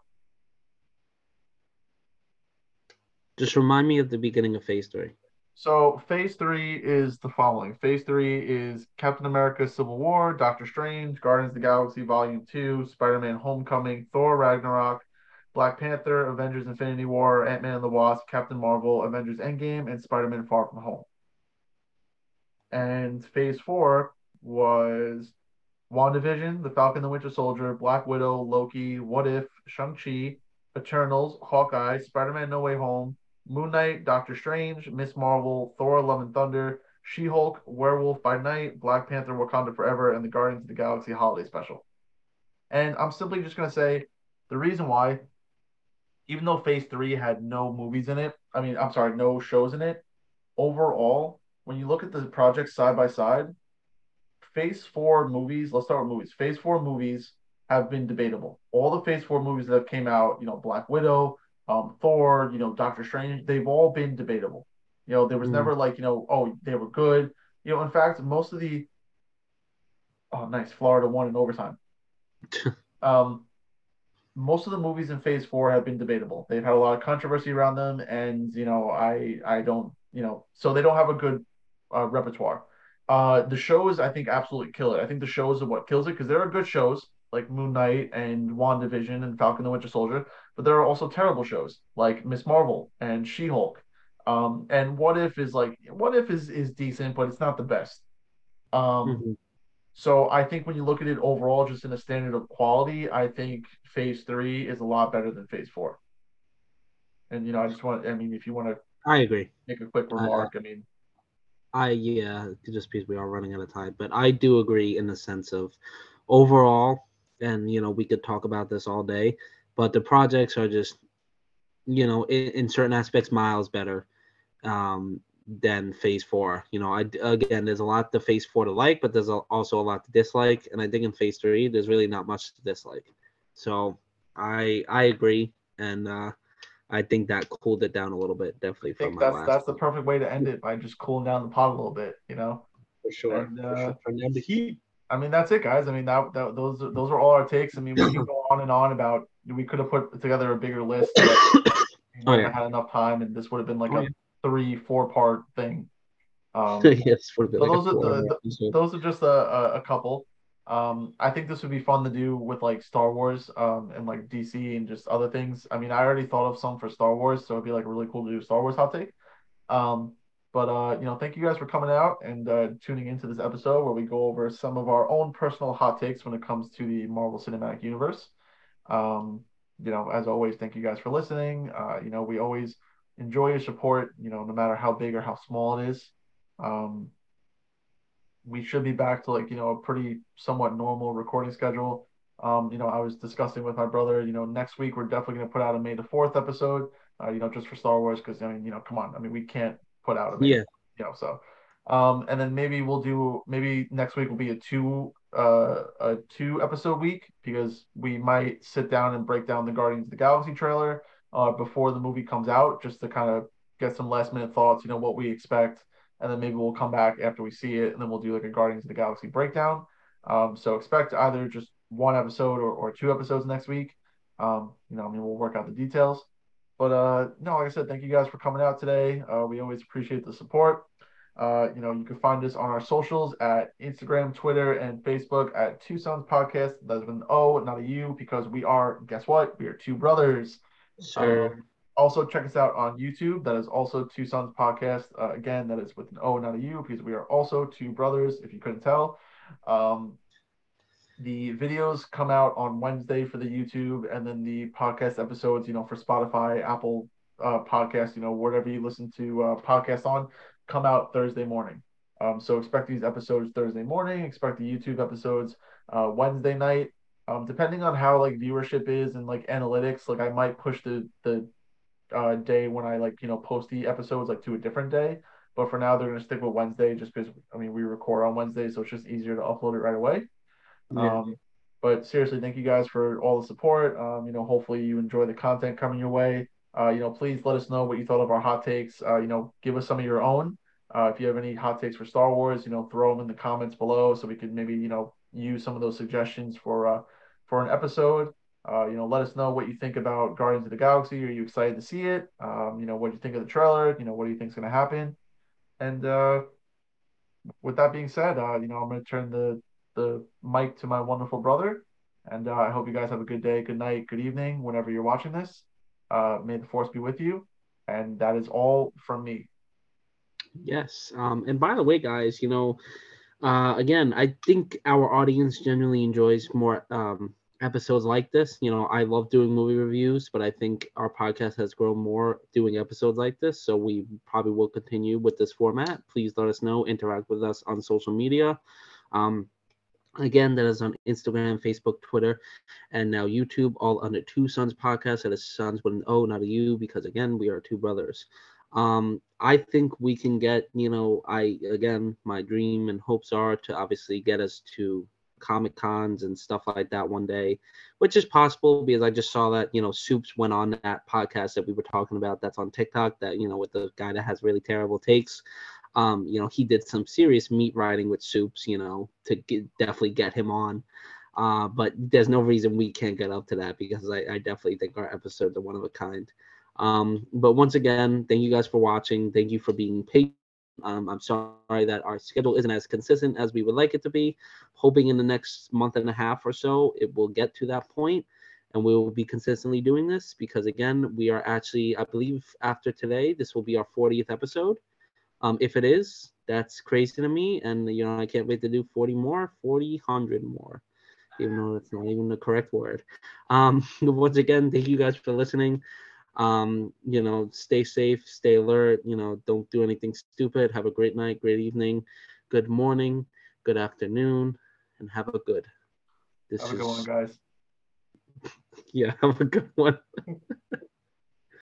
Speaker 2: Just remind me of the beginning of phase three.
Speaker 1: So phase three is the following. Phase three is Captain America Civil War, Doctor Strange, Guardians of the Galaxy Volume 2, Spider-Man Homecoming, Thor Ragnarok, Black Panther, Avengers Infinity War, Ant-Man and the Wasp, Captain Marvel, Avengers Endgame, and Spider-Man Far From Home. And phase four was WandaVision, The Falcon the Winter Soldier, Black Widow, Loki, What If, Shang-Chi, Eternals, Hawkeye, Spider-Man No Way Home, Moon Knight, Doctor Strange, Miss Marvel, Thor Love and Thunder, She-Hulk, Werewolf by Night, Black Panther Wakanda Forever, and the Guardians of the Galaxy Holiday Special. And I'm simply just going to say the reason why, even though Phase 3 had no movies in it, I mean, I'm sorry, no shows in it, overall, when you look at the projects side by side, Phase Four movies. Let's start with movies. Phase Four movies have been debatable. All the Phase Four movies that have came out, you know, Black Widow, um, Thor, you know, Doctor Strange, they've all been debatable. You know, there was mm. never like, you know, oh, they were good. You know, in fact, most of the oh, nice, Florida won in overtime. *laughs* um, most of the movies in Phase Four have been debatable. They've had a lot of controversy around them, and you know, I I don't, you know, so they don't have a good uh, repertoire. Uh, the shows I think absolutely kill it. I think the shows are what kills it because there are good shows like Moon Knight and WandaVision and Falcon the Winter Soldier, but there are also terrible shows like Miss Marvel and She Hulk. Um, and What If is like What If is is decent, but it's not the best. Um, mm-hmm. So I think when you look at it overall, just in a standard of quality, I think Phase Three is a lot better than Phase Four. And you know, I just want, I mean, if you want to,
Speaker 2: I agree.
Speaker 1: Make a quick remark. I, I mean,
Speaker 2: I yeah, just because we are running out of time, but I do agree in the sense of overall, and you know we could talk about this all day, but the projects are just, you know, in, in certain aspects miles better um, than Phase Four. You know, I again, there's a lot to Phase Four to like, but there's also a lot to dislike, and I think in Phase Three, there's really not much to dislike. So I I agree, and uh, I think that cooled it down a little bit, definitely.
Speaker 1: I think that's that's the perfect way to end it by just cooling down the pot a little bit, you know.
Speaker 3: For sure. And, uh, for sure. the heat.
Speaker 1: I mean, that's it, guys. I mean, that, that those those are all our takes. I mean, we can go *coughs* on and on about. We could have put together a bigger list. But, *coughs* you know, oh, yeah. had enough time, and this would have been like oh, a yeah. three, four part thing. *laughs* Um, yes, so like those are the, the, those are just a, a couple. Um, I think this would be fun to do with like Star Wars um, and like DC and just other things. I mean, I already thought of some for Star Wars, so it'd be like really cool to do Star Wars hot take. Um, But uh, you know, thank you guys for coming out and uh, tuning into this episode where we go over some of our own personal hot takes when it comes to the Marvel Cinematic Universe. Um, you know, as always, thank you guys for listening. Uh, you know, we always enjoy your support. You know, no matter how big or how small it is. Um, we should be back to like you know a pretty somewhat normal recording schedule. Um, you know, I was discussing with my brother. You know, next week we're definitely going to put out a May the Fourth episode. Uh, you know, just for Star Wars because I mean, you know, come on. I mean, we can't put out a May,
Speaker 2: yeah.
Speaker 1: You know, so um, and then maybe we'll do maybe next week will be a two uh a two episode week because we might sit down and break down the Guardians of the Galaxy trailer uh before the movie comes out just to kind of get some last minute thoughts. You know what we expect and then maybe we'll come back after we see it, and then we'll do like a Guardians of the Galaxy breakdown. Um, so expect either just one episode or, or two episodes next week. Um, you know, I mean, we'll work out the details. But uh, no, like I said, thank you guys for coming out today. Uh, we always appreciate the support. Uh, you know, you can find us on our socials at Instagram, Twitter, and Facebook at Two Sons Podcast. That's with an O, not a U, because we are, guess what? We are two brothers.
Speaker 2: Sure. Um,
Speaker 1: also, check us out on YouTube. That is also Two Sons Podcast. Uh, again, that is with an O, not a U, because we are also two brothers, if you couldn't tell. Um, the videos come out on Wednesday for the YouTube, and then the podcast episodes, you know, for Spotify, Apple uh, Podcast, you know, whatever you listen to uh, podcasts on, come out Thursday morning. Um, so expect these episodes Thursday morning. Expect the YouTube episodes uh, Wednesday night. Um, depending on how like viewership is and like analytics, like I might push the the uh, day when I like you know post the episodes like to a different day. But for now, they're gonna stick with Wednesday just because I mean we record on Wednesday, so it's just easier to upload it right away. Yeah. Um, but seriously, thank you guys for all the support. Um, you know, hopefully you enjoy the content coming your way. Uh, you know, please let us know what you thought of our hot takes. Uh, you know, give us some of your own. Uh, if you have any hot takes for Star Wars, you know, throw them in the comments below so we can maybe you know use some of those suggestions for uh, for an episode. Uh, you know, let us know what you think about Guardians of the Galaxy. Are you excited to see it? Um, you know, what do you think of the trailer? You know, what do you think is going to happen? And uh, with that being said, uh, you know, I'm going to turn the the mic to my wonderful brother, and uh, I hope you guys have a good day, good night, good evening, whenever you're watching this. Uh, may the force be with you, and that is all from me.
Speaker 2: Yes. Um, and by the way, guys, you know, uh, again, I think our audience generally enjoys more um, episodes like this. You know, I love doing movie reviews, but I think our podcast has grown more doing episodes like this. So we probably will continue with this format. Please let us know, interact with us on social media. Um, again, that is on Instagram, Facebook, Twitter, and now YouTube, all under Two Sons Podcast. That is Sons with an O, not a U, because again, we are two brothers. Um, I think we can get, you know, I again, my dream and hopes are to obviously get us to comic cons and stuff like that one day, which is possible because I just saw that you know Soups went on that podcast that we were talking about that's on TikTok that you know with the guy that has really terrible takes. Um, you know, he did some serious meat riding with Soups, you know, to get, definitely get him on. Uh, but there's no reason we can't get up to that because I, I definitely think our episodes are one of a kind. Um, but once again, thank you guys for watching. Thank you for being patient um, I'm sorry that our schedule isn't as consistent as we would like it to be. Hoping in the next month and a half or so, it will get to that point and we will be consistently doing this because, again, we are actually, I believe, after today, this will be our 40th episode. Um, if it is, that's crazy to me. And, you know, I can't wait to do 40 more, 40, 100 more, even though that's not even the correct word. Um, *laughs* once again, thank you guys for listening um you know stay safe stay alert you know don't do anything stupid. Have a great night great evening good morning good afternoon and have a good
Speaker 1: this have a good is... one guys. *laughs*
Speaker 2: Yeah have a good one *laughs*